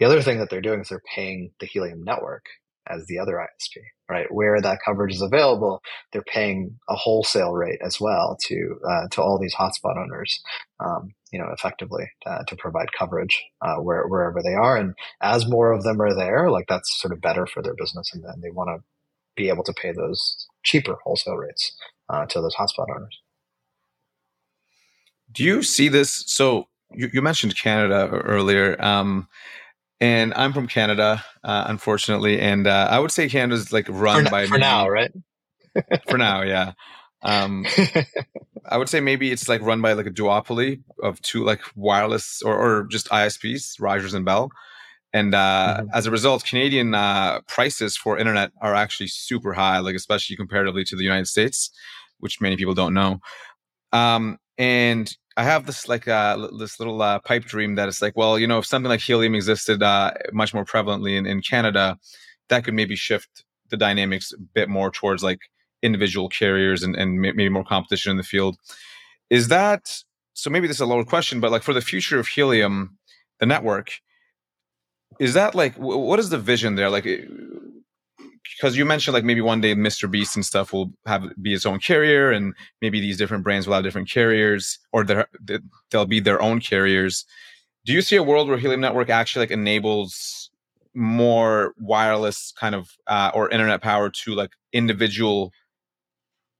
The other thing that they're doing is they're paying the Helium network as the other ISP, right? Where that coverage is available, they're paying a wholesale rate as well to uh, to all these hotspot owners, um, you know, effectively uh, to provide coverage uh, where, wherever they are. And as more of them are there, like that's sort of better for their business, and then they want to be able to pay those cheaper wholesale rates uh, to those hotspot owners. Do you see this? So you, you mentioned Canada earlier. Um, and I'm from Canada, uh, unfortunately, and uh, I would say Canada's like run for, by for now, right? for now, yeah. Um, I would say maybe it's like run by like a duopoly of two like wireless or, or just ISPs, Rogers and Bell. And uh, mm-hmm. as a result, Canadian uh, prices for internet are actually super high, like especially comparatively to the United States, which many people don't know. Um, and I have this like uh, this little uh, pipe dream that it's like, well, you know, if something like helium existed uh, much more prevalently in, in Canada, that could maybe shift the dynamics a bit more towards like individual carriers and, and maybe more competition in the field. Is that so? Maybe this is a lower question, but like for the future of helium, the network, is that like what is the vision there? Like because you mentioned like maybe one day Mr. Beast and stuff will have be its own carrier, and maybe these different brands will have different carriers, or they'll be their own carriers. Do you see a world where Helium Network actually like enables more wireless kind of uh, or internet power to like individual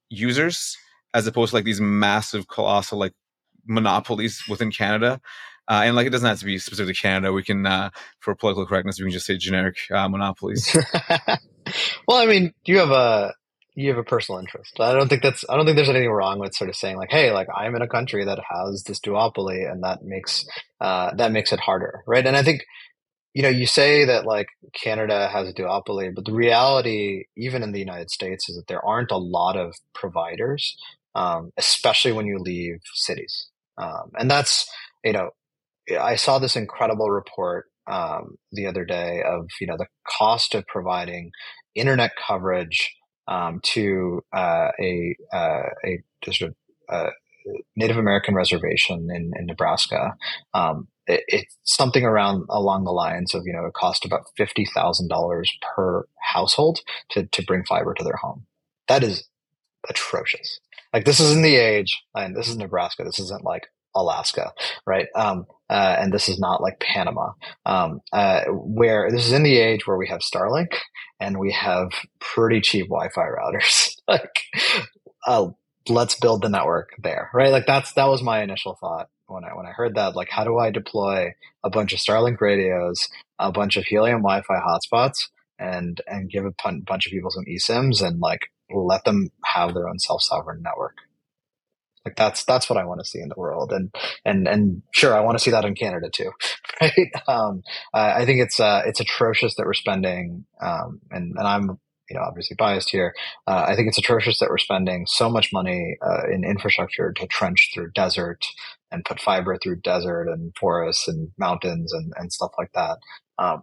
users as opposed to like these massive colossal like monopolies within Canada. Uh, and like it doesn't have to be specific to Canada. We can, uh, for political correctness, we can just say generic uh, monopolies. well, I mean, you have a you have a personal interest. I don't think that's I don't think there's anything wrong with sort of saying like, hey, like I'm in a country that has this duopoly, and that makes uh, that makes it harder, right? And I think you know, you say that like Canada has a duopoly, but the reality, even in the United States, is that there aren't a lot of providers, um, especially when you leave cities. Um, and that's, you know, I saw this incredible report um, the other day of, you know, the cost of providing internet coverage um, to uh, a, uh, a just a, a Native American reservation in, in Nebraska. Um, it, it's something around along the lines of you know it cost about fifty thousand dollars per household to to bring fiber to their home. That is atrocious. Like this is in the age, and this is Nebraska. This isn't like Alaska, right? Um, uh, and this is not like Panama, um, uh, where this is in the age where we have Starlink and we have pretty cheap Wi-Fi routers. like, uh, let's build the network there, right? Like that's that was my initial thought when I when I heard that. Like, how do I deploy a bunch of Starlink radios, a bunch of Helium Wi-Fi hotspots, and and give a bunch of people some eSIMs and like let them have their own self-sovereign network? Like that's that's what I want to see in the world, and and and sure, I want to see that in Canada too, right? Um, I think it's uh, it's atrocious that we're spending, um, and and I'm you know, obviously biased here. Uh, I think it's atrocious that we're spending so much money uh, in infrastructure to trench through desert and put fiber through desert and forests and mountains and, and stuff like that. Um,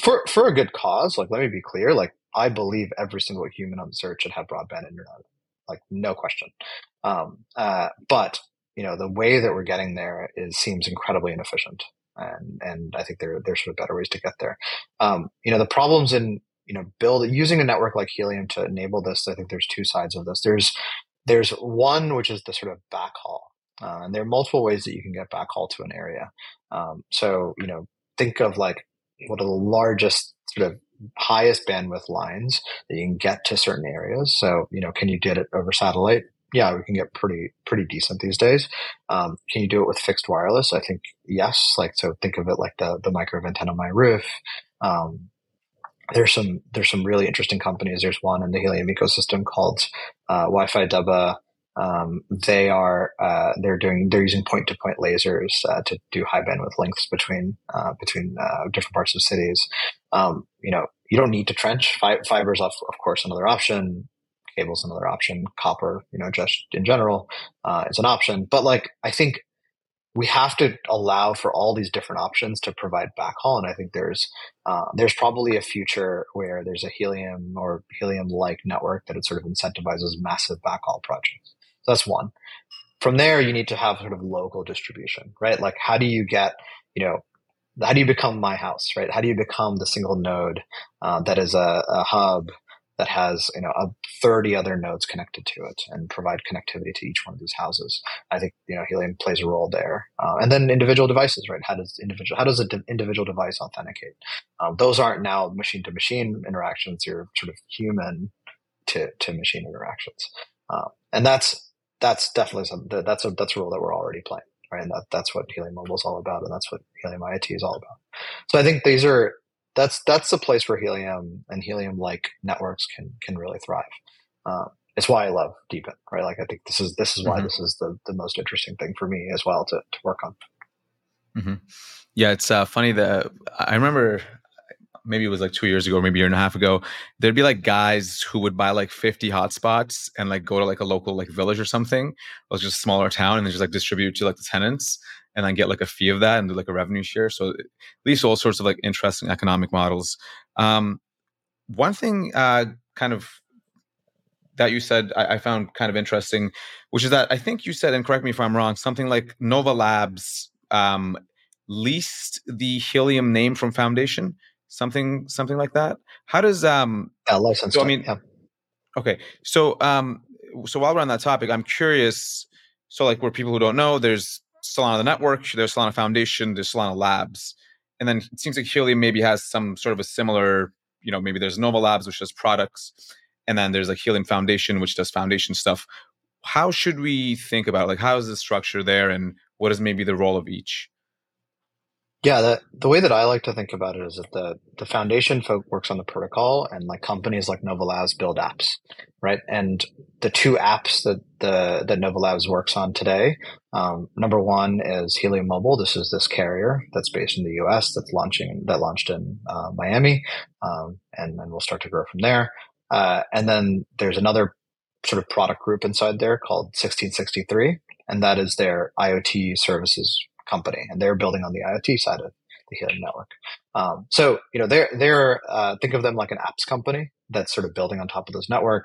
for for a good cause. Like, let me be clear. Like, I believe every single human on earth should have broadband internet. Like, no question. Um, uh, but you know, the way that we're getting there is seems incredibly inefficient and and I think there there's sort of better ways to get there. Um, you know, the problems in you know build using a network like helium to enable this i think there's two sides of this there's there's one which is the sort of backhaul uh, and there are multiple ways that you can get backhaul to an area um, so you know think of like what are the largest sort of highest bandwidth lines that you can get to certain areas so you know can you get it over satellite yeah, we can get pretty pretty decent these days. Um, can you do it with fixed wireless? I think yes. Like so, think of it like the the microwave antenna on my roof. Um, there's some there's some really interesting companies. There's one in the Helium ecosystem called uh, Wi-Fi Dabba. Um, they are uh, they're doing they're using point to point lasers uh, to do high bandwidth links between uh, between uh, different parts of cities. Um, you know, you don't need to trench. Fi- Fiber is of, of course another option. Cable's another option. Copper, you know, just in general, uh, is an option. But like, I think we have to allow for all these different options to provide backhaul. And I think there's uh, there's probably a future where there's a helium or helium like network that it sort of incentivizes massive backhaul projects. So that's one. From there, you need to have sort of local distribution, right? Like, how do you get, you know, how do you become my house, right? How do you become the single node uh, that is a, a hub that has you know a 30 other nodes connected to it and provide connectivity to each one of these houses i think you know helium plays a role there uh, and then individual devices right how does individual how does an de- individual device authenticate um, those aren't now machine to machine interactions you're sort of human to to machine interactions uh, and that's that's definitely some that's a that's a role that we're already playing right and that, that's what helium mobile is all about and that's what helium iot is all about so i think these are that's that's the place where helium and helium like networks can can really thrive. Um, it's why I love DePIN, right? Like I think this is this is why mm-hmm. this is the the most interesting thing for me as well to to work on. Mm-hmm. Yeah, it's uh, funny that I remember maybe it was like two years ago, or maybe a year and a half ago. There'd be like guys who would buy like 50 hotspots and like go to like a local like village or something, or just a smaller town, and then just like distribute to like the tenants and then get like a fee of that and do like a revenue share. So at least all sorts of like interesting economic models. Um, one thing uh, kind of that you said I, I, found kind of interesting, which is that I think you said, and correct me if I'm wrong, something like Nova Labs um, leased the Helium name from Foundation, something something like that. How does um yeah, license? So I mean, yeah. okay. So um, so while we're on that topic, I'm curious. So like, where people who don't know, there's Solana the network, there's Solana Foundation, there's Solana Labs. And then it seems like Helium maybe has some sort of a similar, you know, maybe there's Nova Labs, which does products. And then there's like Helium Foundation, which does foundation stuff. how should we think about it? like how is the structure there and what is maybe the role of each? Yeah, the, the way that I like to think about it is that the, the foundation folk works on the protocol and like companies like Nova Labs build apps, right? And the two apps that the that Nova Labs works on today, um, number one is Helium Mobile. This is this carrier that's based in the U.S. that's launching that launched in uh, Miami, um, and then we'll start to grow from there. Uh, and then there's another sort of product group inside there called 1663, and that is their IoT services company, and they're building on the IoT side of the Helium network. Um, so you know they're they're uh, think of them like an apps company that's sort of building on top of this network.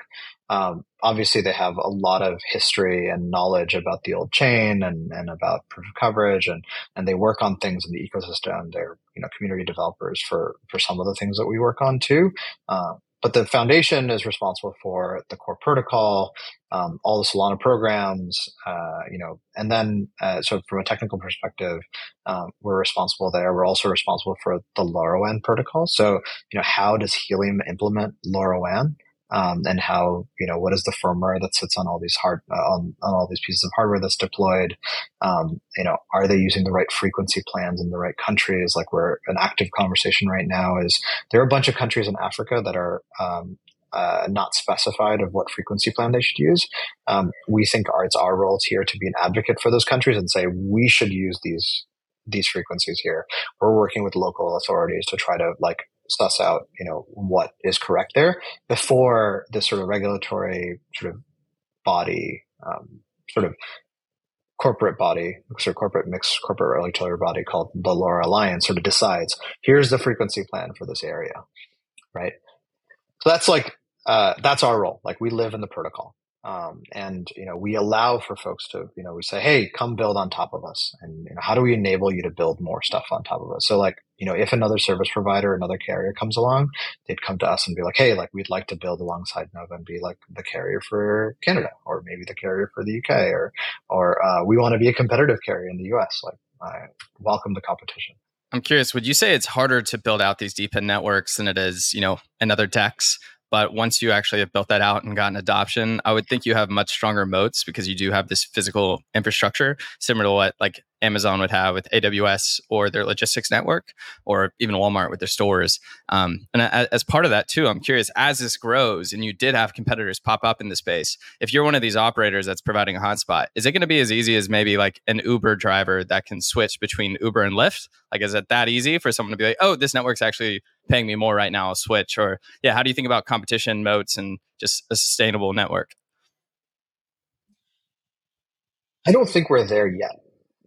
Um, obviously, they have a lot of history and knowledge about the old chain and, and about proof of coverage, and and they work on things in the ecosystem. They're you know community developers for for some of the things that we work on too. Uh, but the foundation is responsible for the core protocol, um, all the Solana programs, uh, you know, and then uh, so from a technical perspective, um, we're responsible there. We're also responsible for the LoRaWAN protocol. So, you know, how does Helium implement LoRaWAN? Um, and how you know what is the firmware that sits on all these hard uh, on, on all these pieces of hardware that's deployed um, you know are they using the right frequency plans in the right countries like we're an active conversation right now is there are a bunch of countries in africa that are um, uh, not specified of what frequency plan they should use. Um, we think our, it's our role here to be an advocate for those countries and say we should use these these frequencies here. We're working with local authorities to try to like suss out, you know, what is correct there before this sort of regulatory sort of body, um, sort of corporate body, sort of corporate mixed corporate regulatory body called the LoRa Alliance sort of decides here's the frequency plan for this area, right? So that's like uh, that's our role. Like we live in the protocol. Um, and you know we allow for folks to you know we say hey come build on top of us. And you know how do we enable you to build more stuff on top of us? So like you know if another service provider another carrier comes along they'd come to us and be like hey like we'd like to build alongside nova and be like the carrier for canada or maybe the carrier for the uk or or uh, we want to be a competitive carrier in the us like I welcome the competition. I'm curious, would you say it's harder to build out these DePIN networks than it is, you know, another DEX but once you actually have built that out and gotten adoption, I would think you have much stronger moats because you do have this physical infrastructure, similar to what like Amazon would have with AWS or their logistics network, or even Walmart with their stores. Um, and as part of that too, I'm curious as this grows and you did have competitors pop up in the space. If you're one of these operators that's providing a hotspot, is it going to be as easy as maybe like an Uber driver that can switch between Uber and Lyft? Like, is it that easy for someone to be like, oh, this network's actually paying me more right now, I'll switch? Or yeah, how do you think about competition moats and just a sustainable network? I don't think we're there yet.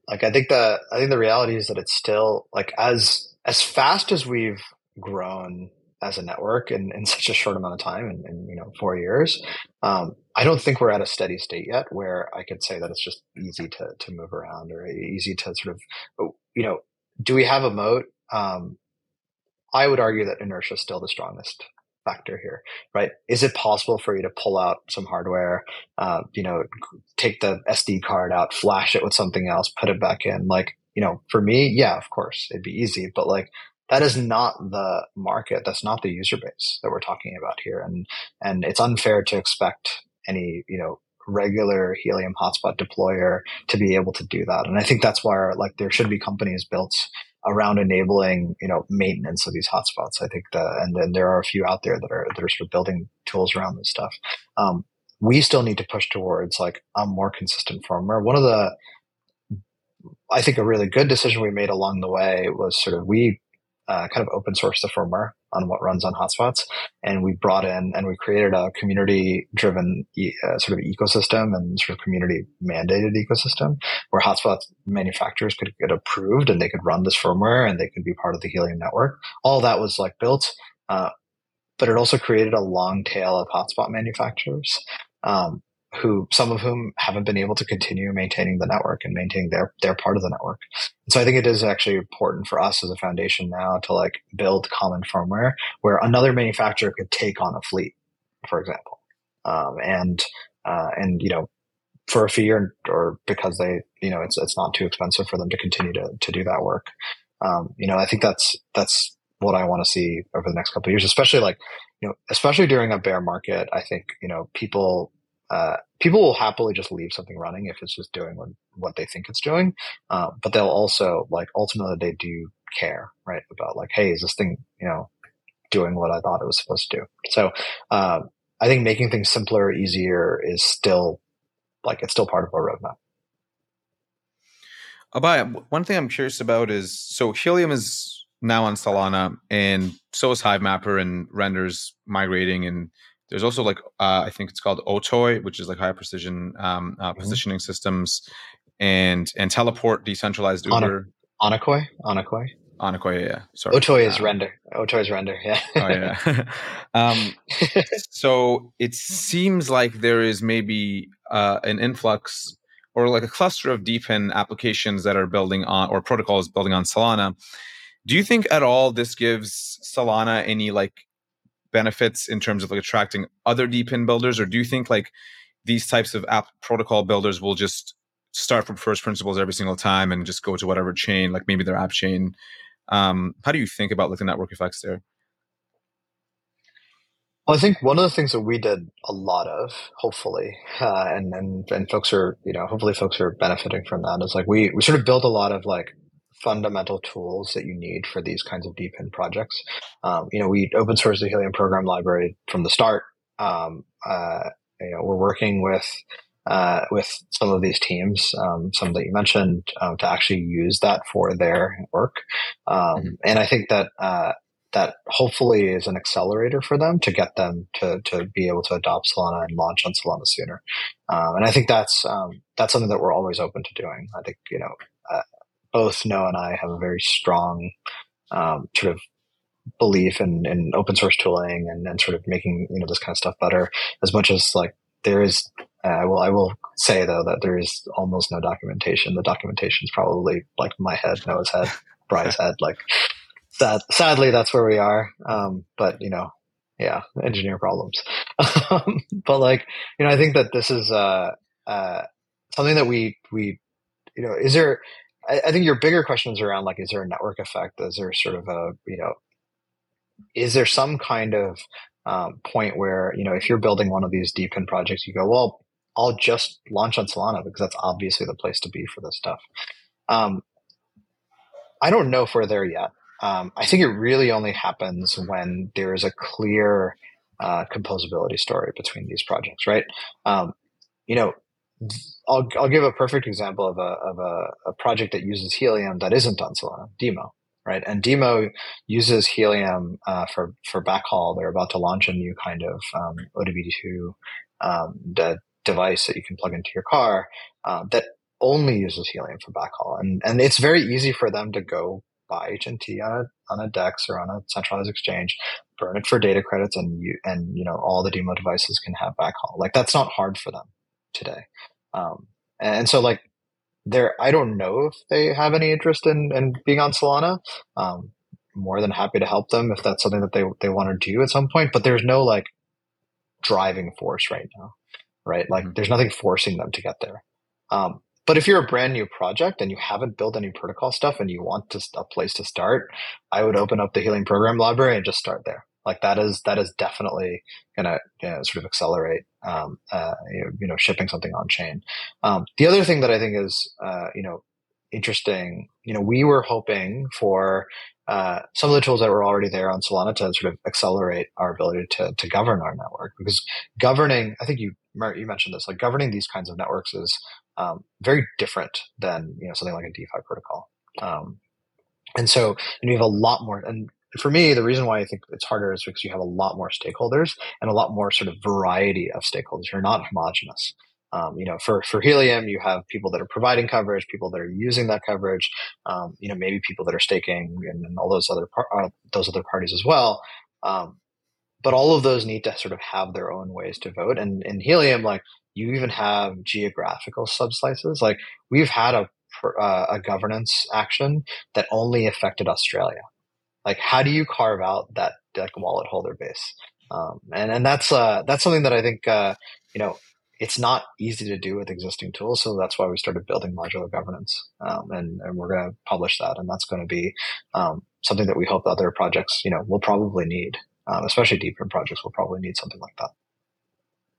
Like I think the I think the reality is that it's still like as as fast as we've grown as a network in, in such a short amount of time in, in you know four years um, i don't think we're at a steady state yet where i could say that it's just easy to to move around or easy to sort of oh, you know do we have a moat? Um, i would argue that inertia is still the strongest factor here, right? Is it possible for you to pull out some hardware, uh, you know, take the SD card out, flash it with something else, put it back in? Like, you know, for me, yeah, of course, it'd be easy, but like that is not the market. That's not the user base that we're talking about here, and and it's unfair to expect any, you know, regular helium hotspot deployer to be able to do that and i think that's why like there should be companies built around enabling you know maintenance of these hotspots. I think the, and then there are a few out there that are that are sort of building tools around this stuff. Um, we still need to push towards like a more consistent firmware. One of the I think a really good decision we made along the way was sort of we uh, kind of open source the firmware on what runs on hotspots. And we brought in and we created a community driven uh, sort of ecosystem and sort of community mandated ecosystem where hotspot manufacturers could get approved and they could run this firmware and they could be part of the Helium network. All that was like built. Uh, but it also created a long tail of hotspot manufacturers um, who some of whom haven't been able to continue maintaining the network and maintaining their their part of the network. And so I think it is actually important for us as a foundation now to like build common firmware where another manufacturer could take on a fleet, for example, um, and uh, and you know for a fee or, or because they you know it's it's not too expensive for them to continue to to do that work. Um, you know I think that's that's what I want to see over the next couple of years, especially like you know especially during a bear market. I think you know people uh, people will happily just leave something running if it's just doing what, what they think it's doing. Uh, but they'll also like ultimately they do care, right? About like, hey, is this thing, you know, doing what I thought it was supposed to do? So, uh, I think making things simpler, easier is still like it's still part of our roadmap. Abhay, one thing I'm curious about is so Helium is now on Solana, and so is Hivemapper and renders migrating. And there's also like uh, I think it's called Otoy, which is like high precision um, uh, mm-hmm. positioning systems, and and Teleport decentralized Uber. Onocoy, Onocoy. Onocoy, yeah. Sorry. Otoy is uh, render. Otoy is render. Yeah. oh yeah. um, so it seems like there is maybe uh, an influx or like a cluster of DePIN applications that are building on or protocols building on Solana. Do you think at all this gives Solana any like benefits in terms of like attracting other DePIN builders, or do you think like these types of app protocol builders will just start from first principles every single time and just go to whatever chain, like maybe their app chain? Um, how do you think about like the network effects there? Well, I think one of the things that we did a lot of, hopefully, uh, and, and and folks are, you know, hopefully folks are benefiting from that. Is like we we sort of built a lot of like fundamental tools that you need for these kinds of DePIN projects. Um, you know, we open source the Helium program library from the start. Um, uh, you know, we're working with uh, with some of these teams, um, some that you mentioned, um, to actually use that for their work. Um, mm-hmm. And I think that uh, that hopefully is an accelerator for them to get them to, to be able to adopt Solana and launch on Solana sooner. Um, and I think that's, um, that's something that we're always open to doing. I think, you know, uh, both Noah and I have a very strong, um, sort of belief in, in open source tooling and, and sort of making, you know, this kind of stuff better as much as like there is, uh, I will, I will say though that there is almost no documentation. The documentation is probably like my head, Noah's head, Bry's head, like, sad, sadly, that's where we are. Um, but you know, yeah, engineer problems. Um, but like, you know, I think that this is uh, uh, something that we we, you know, is there? I, I think your bigger questions around like, is there a network effect? Is there sort of a you know, is there some kind of um, point where you know, if you're building one of these DePIN projects, you go, well, I'll just launch on Solana because that's obviously the place to be for this stuff. Um, I don't know if we're there yet. Um, I think it really only happens when there is a clear uh, composability story between these projects, right? Um, you know, I'll, I'll give a perfect example of a, of a, a, project that uses Helium that isn't on Solana, DIMO, right? And DIMO uses Helium uh, for, for backhaul. They're about to launch a new kind of um, OBD2 um, device that you can plug into your car uh, that only uses Helium for backhaul. And, and it's very easy for them to go buy HNT on a, on a DEX or on a centralized exchange, burn it for data credits, and you and you know all the DIMO devices can have backhaul. Like that's not hard for them today. Um, and so like there, I don't know if they have any interest in, in being on Solana. Um, more than happy to help them if that's something that they they want to do at some point. But there's no like driving force right now, right? Like mm-hmm. there's nothing forcing them to get there. Um, but if you're a brand new project and you haven't built any protocol stuff and you want to, a place to start, I would open up the Helium program library and just start there. Like that is that is definitely going to you know, sort of accelerate um, uh, you know shipping something on chain. Um, the other thing that I think is uh, you know interesting, you know, we were hoping for uh, some of the tools that were already there on Solana to sort of accelerate our ability to, to govern our network. Because governing, I think you you mentioned this, like governing these kinds of networks is um, very different than you know something like a DeFi protocol. Um, and so and have a lot more. And for me, the reason why I think it's harder is because you have a lot more stakeholders and a lot more sort of variety of stakeholders. You're not homogenous. Um, you know, for, for Helium, you have people that are providing coverage, people that are using that coverage, um, you know, maybe people that are staking and, and all those other par- uh, those other parties as well. Um, but all of those need to sort of have their own ways to vote. And in Helium, like you even have geographical subslices. Like we've had a uh, a governance action that only affected Australia. Like, how do you carve out that like wallet holder base? Um, and and that's uh, that's something that I think uh, you know it's not easy to do with existing tools. So that's why we started building modular governance. Um, and, and, we're going to publish that. And that's going to be um, something that we hope other projects, you know, will probably need, um, especially DePIN projects will probably need something like that.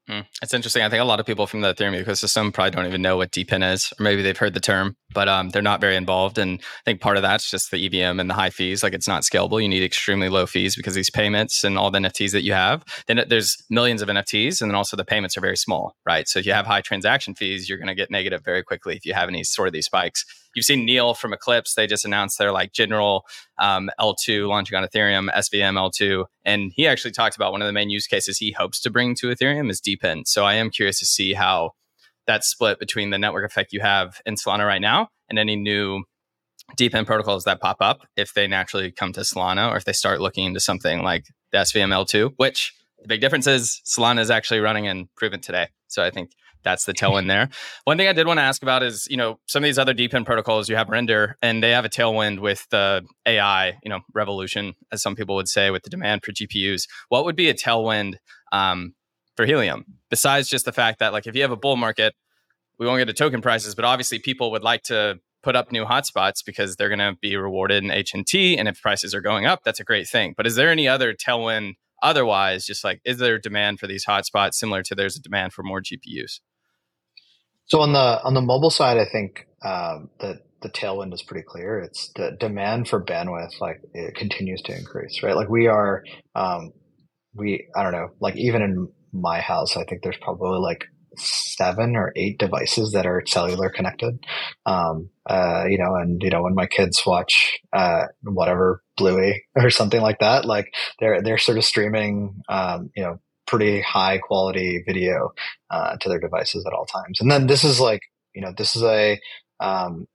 Mm, it's interesting. I think a lot of people from the Ethereum ecosystem probably don't even know what DePIN is, or maybe they've heard the term, but um, they're not very involved. And I think part of that's just the EVM and the high fees. Like it's not scalable. You need extremely low fees because these payments and all the NFTs that you have. Then there's millions of NFTs, and then also the payments are very small, right? So if you have high transaction fees, you're going to get negative very quickly if you have any sort of these spikes you've seen Neel from Eclipse. They just announced their like general um, L2 launching on Ethereum, SVM L2. And he actually talked about one of the main use cases he hopes to bring to Ethereum is DePIN. So I am curious to see how that split between the network effect you have in Solana right now and any new DePIN protocols that pop up if they naturally come to Solana or if they start looking into something like the SVM L2, which the big difference is Solana is actually running and proven today. So I think that's the tailwind there. One thing I did want to ask about is, you know, some of these other DePIN protocols, you have Render, and they have a tailwind with the AI, you know, revolution, as some people would say, with the demand for GPUs. What would be a tailwind um, for Helium besides just the fact that, like, if you have a bull market, we won't get to token prices, but obviously people would like to put up new hotspots because they're going to be rewarded in HNT, and if prices are going up, that's a great thing. But is there any other tailwind? Otherwise, just like, is there demand for these hotspots similar to there's a demand for more GPUs? So on the on the mobile side, I think um, the the tailwind is pretty clear. It's the demand for bandwidth, like it continues to increase, right? Like we are, um, we I don't know, like even in my house, I think there's probably like seven or eight devices that are cellular connected. Um, uh, you know, and you know when my kids watch uh, whatever Bluey or something like that, like they're they're sort of streaming, um, you know, pretty high quality video uh, to their devices at all times. And then this is like, you know, this is a, um,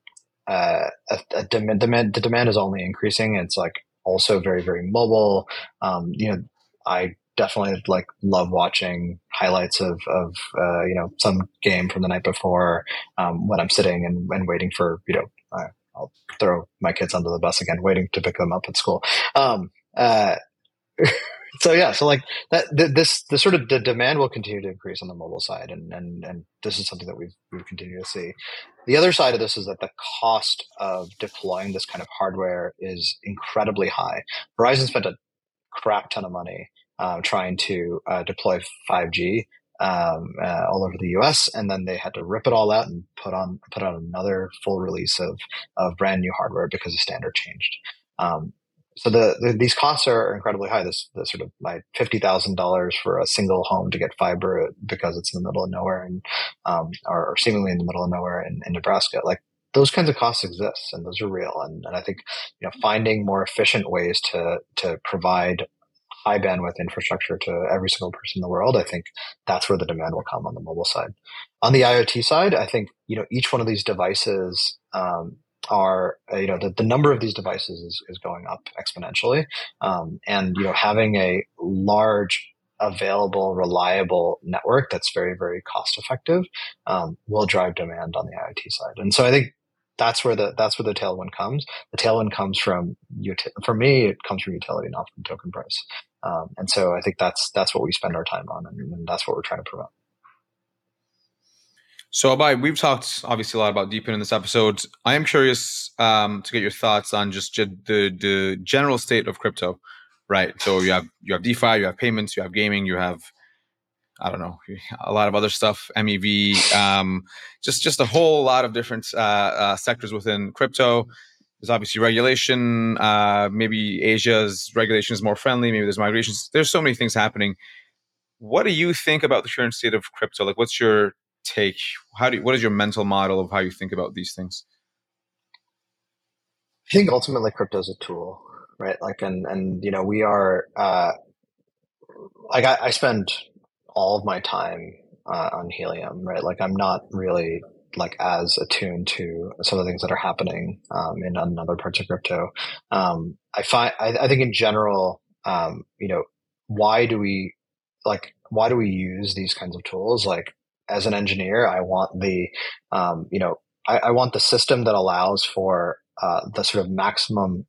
uh, a, a demand, demand, the demand is only increasing. It's like also very, very mobile. Um, you know, I definitely like love watching highlights of, of uh, you know, some game from the night before um, when I'm sitting and, and waiting for, you know, uh, I'll throw my kids under the bus again, waiting to pick them up at school. Um, uh, so yeah, so like that, this, the sort of the demand will continue to increase on the mobile side, and and and this is something that we've we've continued to see. The other side of this is that the cost of deploying this kind of hardware is incredibly high. Verizon spent a crap ton of money uh, trying to uh, deploy 5G um, uh, all over the U.S., and then they had to rip it all out and put on put out another full release of of brand new hardware because the standard changed. Um, so the, the, these costs are incredibly high. This, sort of like fifty thousand dollars for a single home to get fiber because it's in the middle of nowhere and um, or, or, seemingly in the middle of nowhere in, in, Nebraska. Like those kinds of costs exist and those are real. And, and I think you know finding more efficient ways to to provide high bandwidth infrastructure to every single person in the world, I think that's where the demand will come on the mobile side. On the IoT side, I think you know each one of these devices um, are uh, you know the, the number of these devices is, is going up exponentially. Um, and you know having a large available reliable network that's very very cost effective um, will drive demand on the iot side. And so i think that's where the that's where the tailwind comes. The tailwind comes from for me it comes from utility not from token price. Um, and so i think that's that's what we spend our time on and, and that's what we're trying to promote so, Abhay, we've talked obviously a lot about DePIN in this episode. I am curious um, to get your thoughts on just the the general state of crypto, right? So you have you have DeFi, you have payments, you have gaming, you have I don't know a lot of other stuff, MEV, um, just just a whole lot of different uh, uh, sectors within crypto. There's obviously regulation. Uh, maybe Asia's regulation is more friendly. Maybe there's migrations. There's so many things happening. What do you think about the current state of crypto? Like, what's your take? How do you, what is your mental model of how you think about these things? I think ultimately crypto is a tool, right? Like, and and you know, we are uh, like I, I spend all of my time uh, on Helium, right? Like, I'm not really like as attuned to some of the things that are happening um, in, in other parts of crypto. Um, I find I, I, think in general, um, you know, why do we like why do we use these kinds of tools? Like as an engineer, I want the, um, you know, I, I, want the system that allows for uh, the sort of maximum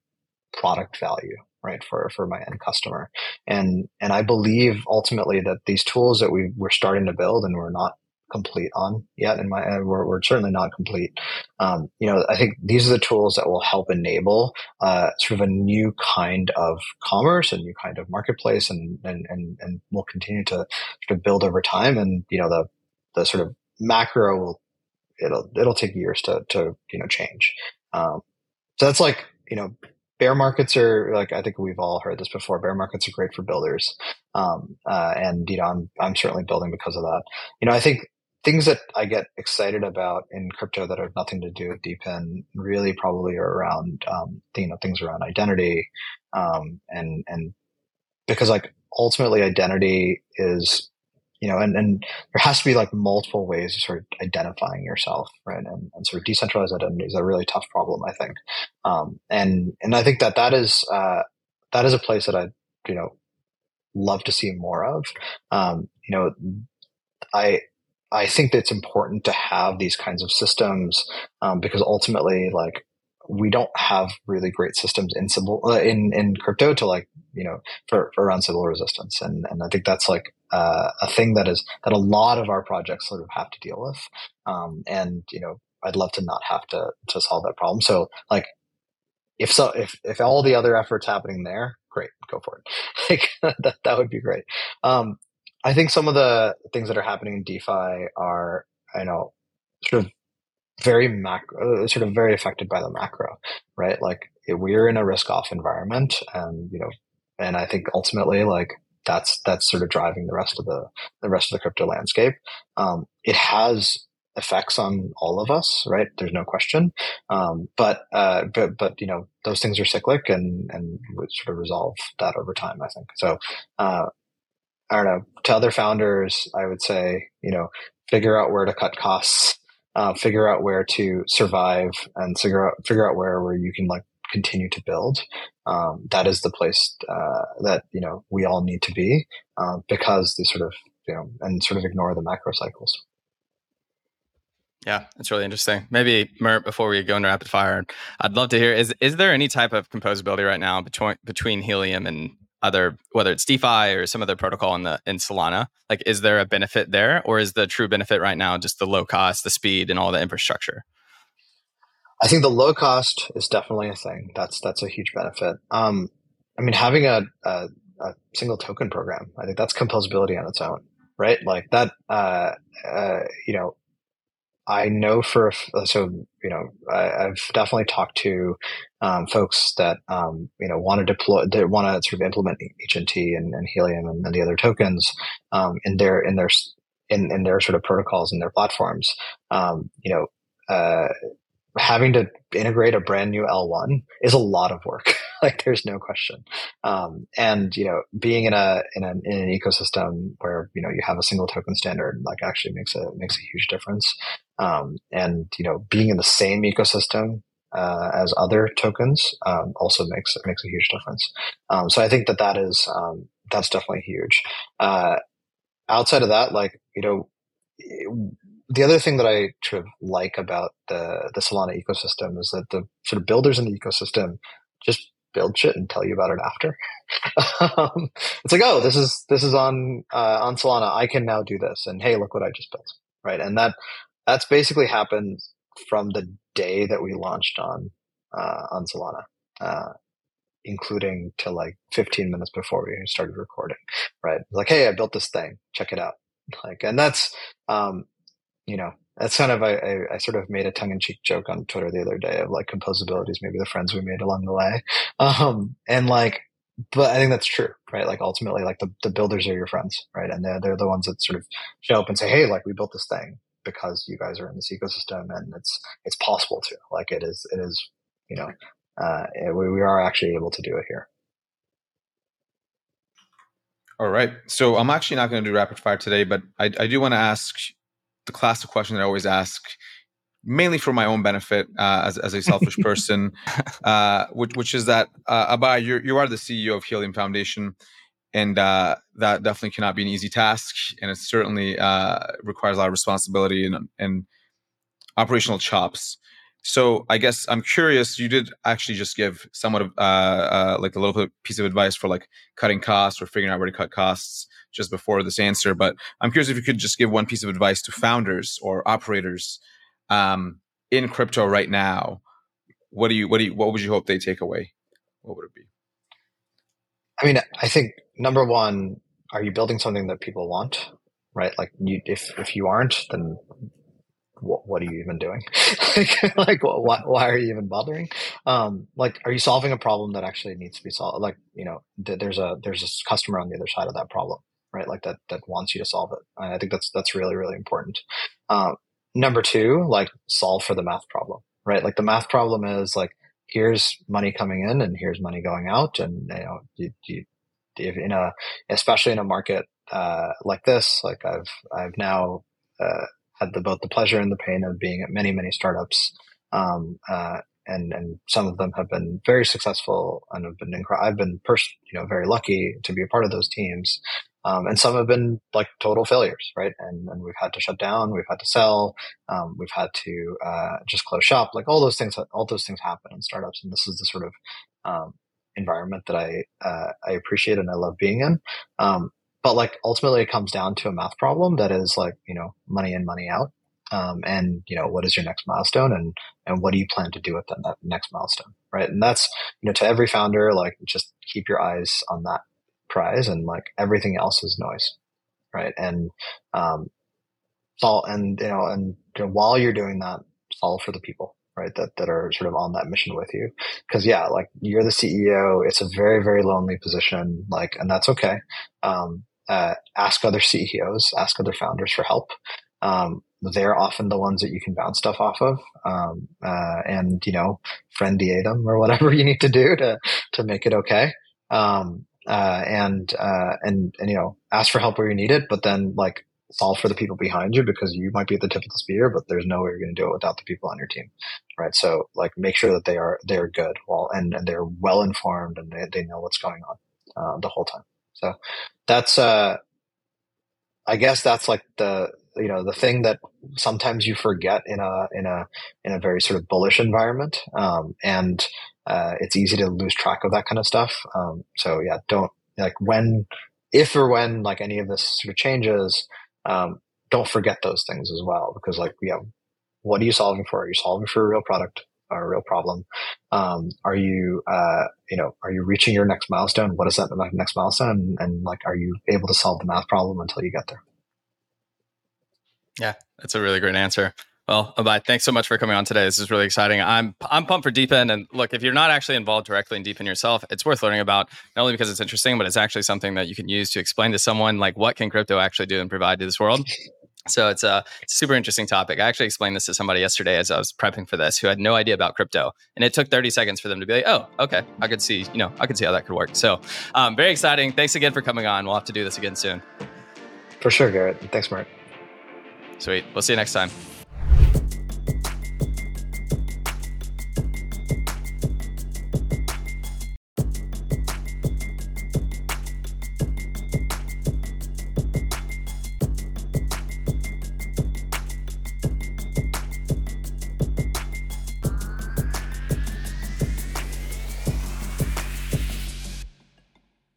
product value, right, for for my end customer. And and I believe ultimately that these tools that we we're starting to build and we're not complete on yet. In my, we're, we're certainly not complete. Um, you know, I think these are the tools that will help enable uh, sort of a new kind of commerce, a new kind of marketplace, and and and and will continue to sort of build over time. And you know, the the sort of macro will it'll it'll take years to to you know change. Um, so that's like you know bear markets are like I think we've all heard this before. Bear markets are great for builders, um, uh, and you know I'm I'm certainly building because of that. You know I think things that I get excited about in crypto that have nothing to do with DePIN really probably are around um, you know things around identity um, and and because like ultimately identity is you know, and, and there has to be like multiple ways of sort of identifying yourself, right? And, and sort of decentralized identity is a really tough problem, I think. Um, and, and I think that that is, uh, that is a place that I, you know, love to see more of. Um, you know, I, I think that it's important to have these kinds of systems, um, because ultimately, like, we don't have really great systems in Sybil, uh, in in crypto to like you know for, for around Sybil resistance, and and I think that's like uh, a thing that is that a lot of our projects sort of have to deal with, um, and you know I'd love to not have to to solve that problem. So like if so if if all the other efforts happening there, great, go for it. like that that would be great. Um, I think some of the things that are happening in DeFi are I know sort of very macro, uh, sort of very affected by the macro, right? Like we're in a risk off environment and, you know, and I think ultimately like that's, that's sort of driving the rest of the, the rest of the crypto landscape. Um, it has effects on all of us, right? There's no question. Um, but, uh, but, but, you know, those things are cyclic and, and sort of resolve that over time, I think. So, uh, I don't know, to other founders, I would say, you know, figure out where to cut costs uh, figure out where to survive and figure out figure out where where you can like continue to build. Um, that is the place uh, that you know we all need to be uh, because the sort of you know and sort of ignore the macro cycles. Yeah, it's really interesting. Maybe Mert, before we go into rapid fire, I'd love to hear is is there any type of composability right now between between Helium and other whether it's DeFi or some other protocol in the in Solana? Like, is there a benefit there, or is the true benefit right now just the low cost, the speed, and all the infrastructure? I think the low cost is definitely a thing. That's that's a huge benefit. Um, I mean, having a, a, a single token program, I think that's composability on its own, right? Like that. Uh, uh, you know, I know for so you know I, have definitely talked to um, folks that um, you know want to deploy, they want to sort of implement HNT and, and Helium and, and, the other tokens um, in their in their in, in their sort of protocols and their platforms. Um, you know, uh, having to integrate a brand new L1 is a lot of work. like there's no question. Um, and, you know, being in a, in, a, in an ecosystem where, you know, you have a single token standard, like actually makes a, makes a huge difference. Um, and, you know, being in the same ecosystem, uh, as other tokens, um, also makes, makes a huge difference. Um, so I think that that is, um, that's definitely huge. Uh, outside of that, like, you know, the other thing that I sort of like about the the Solana ecosystem is that the sort of builders in the ecosystem just build shit and tell you about it after. um, it's like, oh, this is this is on uh, on Solana. I can now do this, and hey, look what I just built, right? And that that's basically happened from the day that we launched on uh, on Solana, uh, including to like 15 minutes before we started recording, right? Like, hey, I built this thing, check it out. Like, and that's um, you know, that's kind of I, I, sort of made a tongue in cheek joke on Twitter the other day of like composability is maybe the friends we made along the way, um, and like, but I think that's true, right? Like ultimately, like the, the builders are your friends, right? And they're they're the ones that sort of show up and say, hey, like we built this thing because you guys are in this ecosystem and it's it's possible to like it is it is you know uh, we, we are actually able to do it here. All right. So I'm actually not going to do rapid fire today, but I, I do want to ask the classic question that I always ask, mainly for my own benefit uh, as, as a selfish person, uh, which, which is that uh, Abhay, you're, you are the CEO of Helium Foundation, and uh, that definitely cannot be an easy task, and it certainly uh, requires a lot of responsibility and, and operational chops. So I guess I'm curious. You did actually just give somewhat of uh, uh, like a little piece of advice for like cutting costs or figuring out where to cut costs. Just before this answer, but I'm curious if you could just give one piece of advice to founders or operators um, in crypto right now. What do you what do you what would you hope they take away? What would it be? I mean, I think number one, are you building something that people want? Right? Like, you, if if you aren't, then what, what are you even doing? like, like why, why are you even bothering? Um, like, are you solving a problem that actually needs to be solved? Like, you know, th- there's a there's a customer on the other side of that problem, right? Like that that wants you to solve it. And I think that's that's really really important. Um, number two, like solve for the math problem, right? Like the math problem is like here's money coming in and here's money going out, and you know, you, you, if in a especially in a market uh, like this, like I've I've now uh, had the, both the pleasure and the pain of being at many, many startups. Um, uh, and, and some of them have been very successful and have been incredible. I've been pers- you know, very lucky to be a part of those teams. Um, and some have been like total failures, right? And, and we've had to shut down, we've had to sell, um, we've had to uh, just close shop. Like all those things, all those things happen in startups, and this is the sort of um, environment that I uh, I appreciate and I love being in. Um, but like ultimately it comes down to a math problem that is like you know money in money out um, and you know what is your next milestone and and what do you plan to do with that, that next milestone right and that's you know to every founder like just keep your eyes on that prize and like everything else is noise right and um solve and you know and you know, while you're doing that solve for the people right that that are sort of on that mission with you because yeah like you're the ceo it's a very very lonely position like and that's okay um uh, ask other CEOs, ask other founders for help. Um, they're often the ones that you can bounce stuff off of, um, uh, and you know, friend them or whatever you need to do to to make it okay. Um, uh, and uh, and and you know, ask for help where you need it, but then like solve for the people behind you because you might be at the tip of the spear, but there's no way you're going to do it without the people on your team, right? So like, make sure that they are they are good, well, and and they're well informed and they they know what's going on uh, the whole time. So that's, uh, I guess that's like the, you know, the thing that sometimes you forget in a, in a, in a very sort of bullish environment. Um, and, uh, it's easy to lose track of that kind of stuff. Um, so yeah, don't like when, if or when like any of this sort of changes, um, don't forget those things as well, because like, yeah, what are you solving for? Are you solving for a real product? or a real problem. Um, are you, uh, you know, are you reaching your next milestone? What is that next milestone? And, and, like, are you able to solve the math problem until you get there? Yeah, that's a really great answer. Well, Abhay, thanks so much for coming on today. This is really exciting. I'm I'm pumped for DePIN. And look, if you're not actually involved directly in DePIN yourself, it's worth learning about not only because it's interesting, but it's actually something that you can use to explain to someone like what can crypto actually do and provide to this world. So it's a, it's a, super interesting topic. I actually explained this to somebody yesterday as I was prepping for this who had no idea about crypto. And it took 30 seconds for them to be like, oh, okay, I could see, you know, I could see how that could work. So um, very exciting. Thanks again for coming on. We'll have to do this again soon. For sure, Garrett. Thanks, Mert. Sweet. We'll see you next time.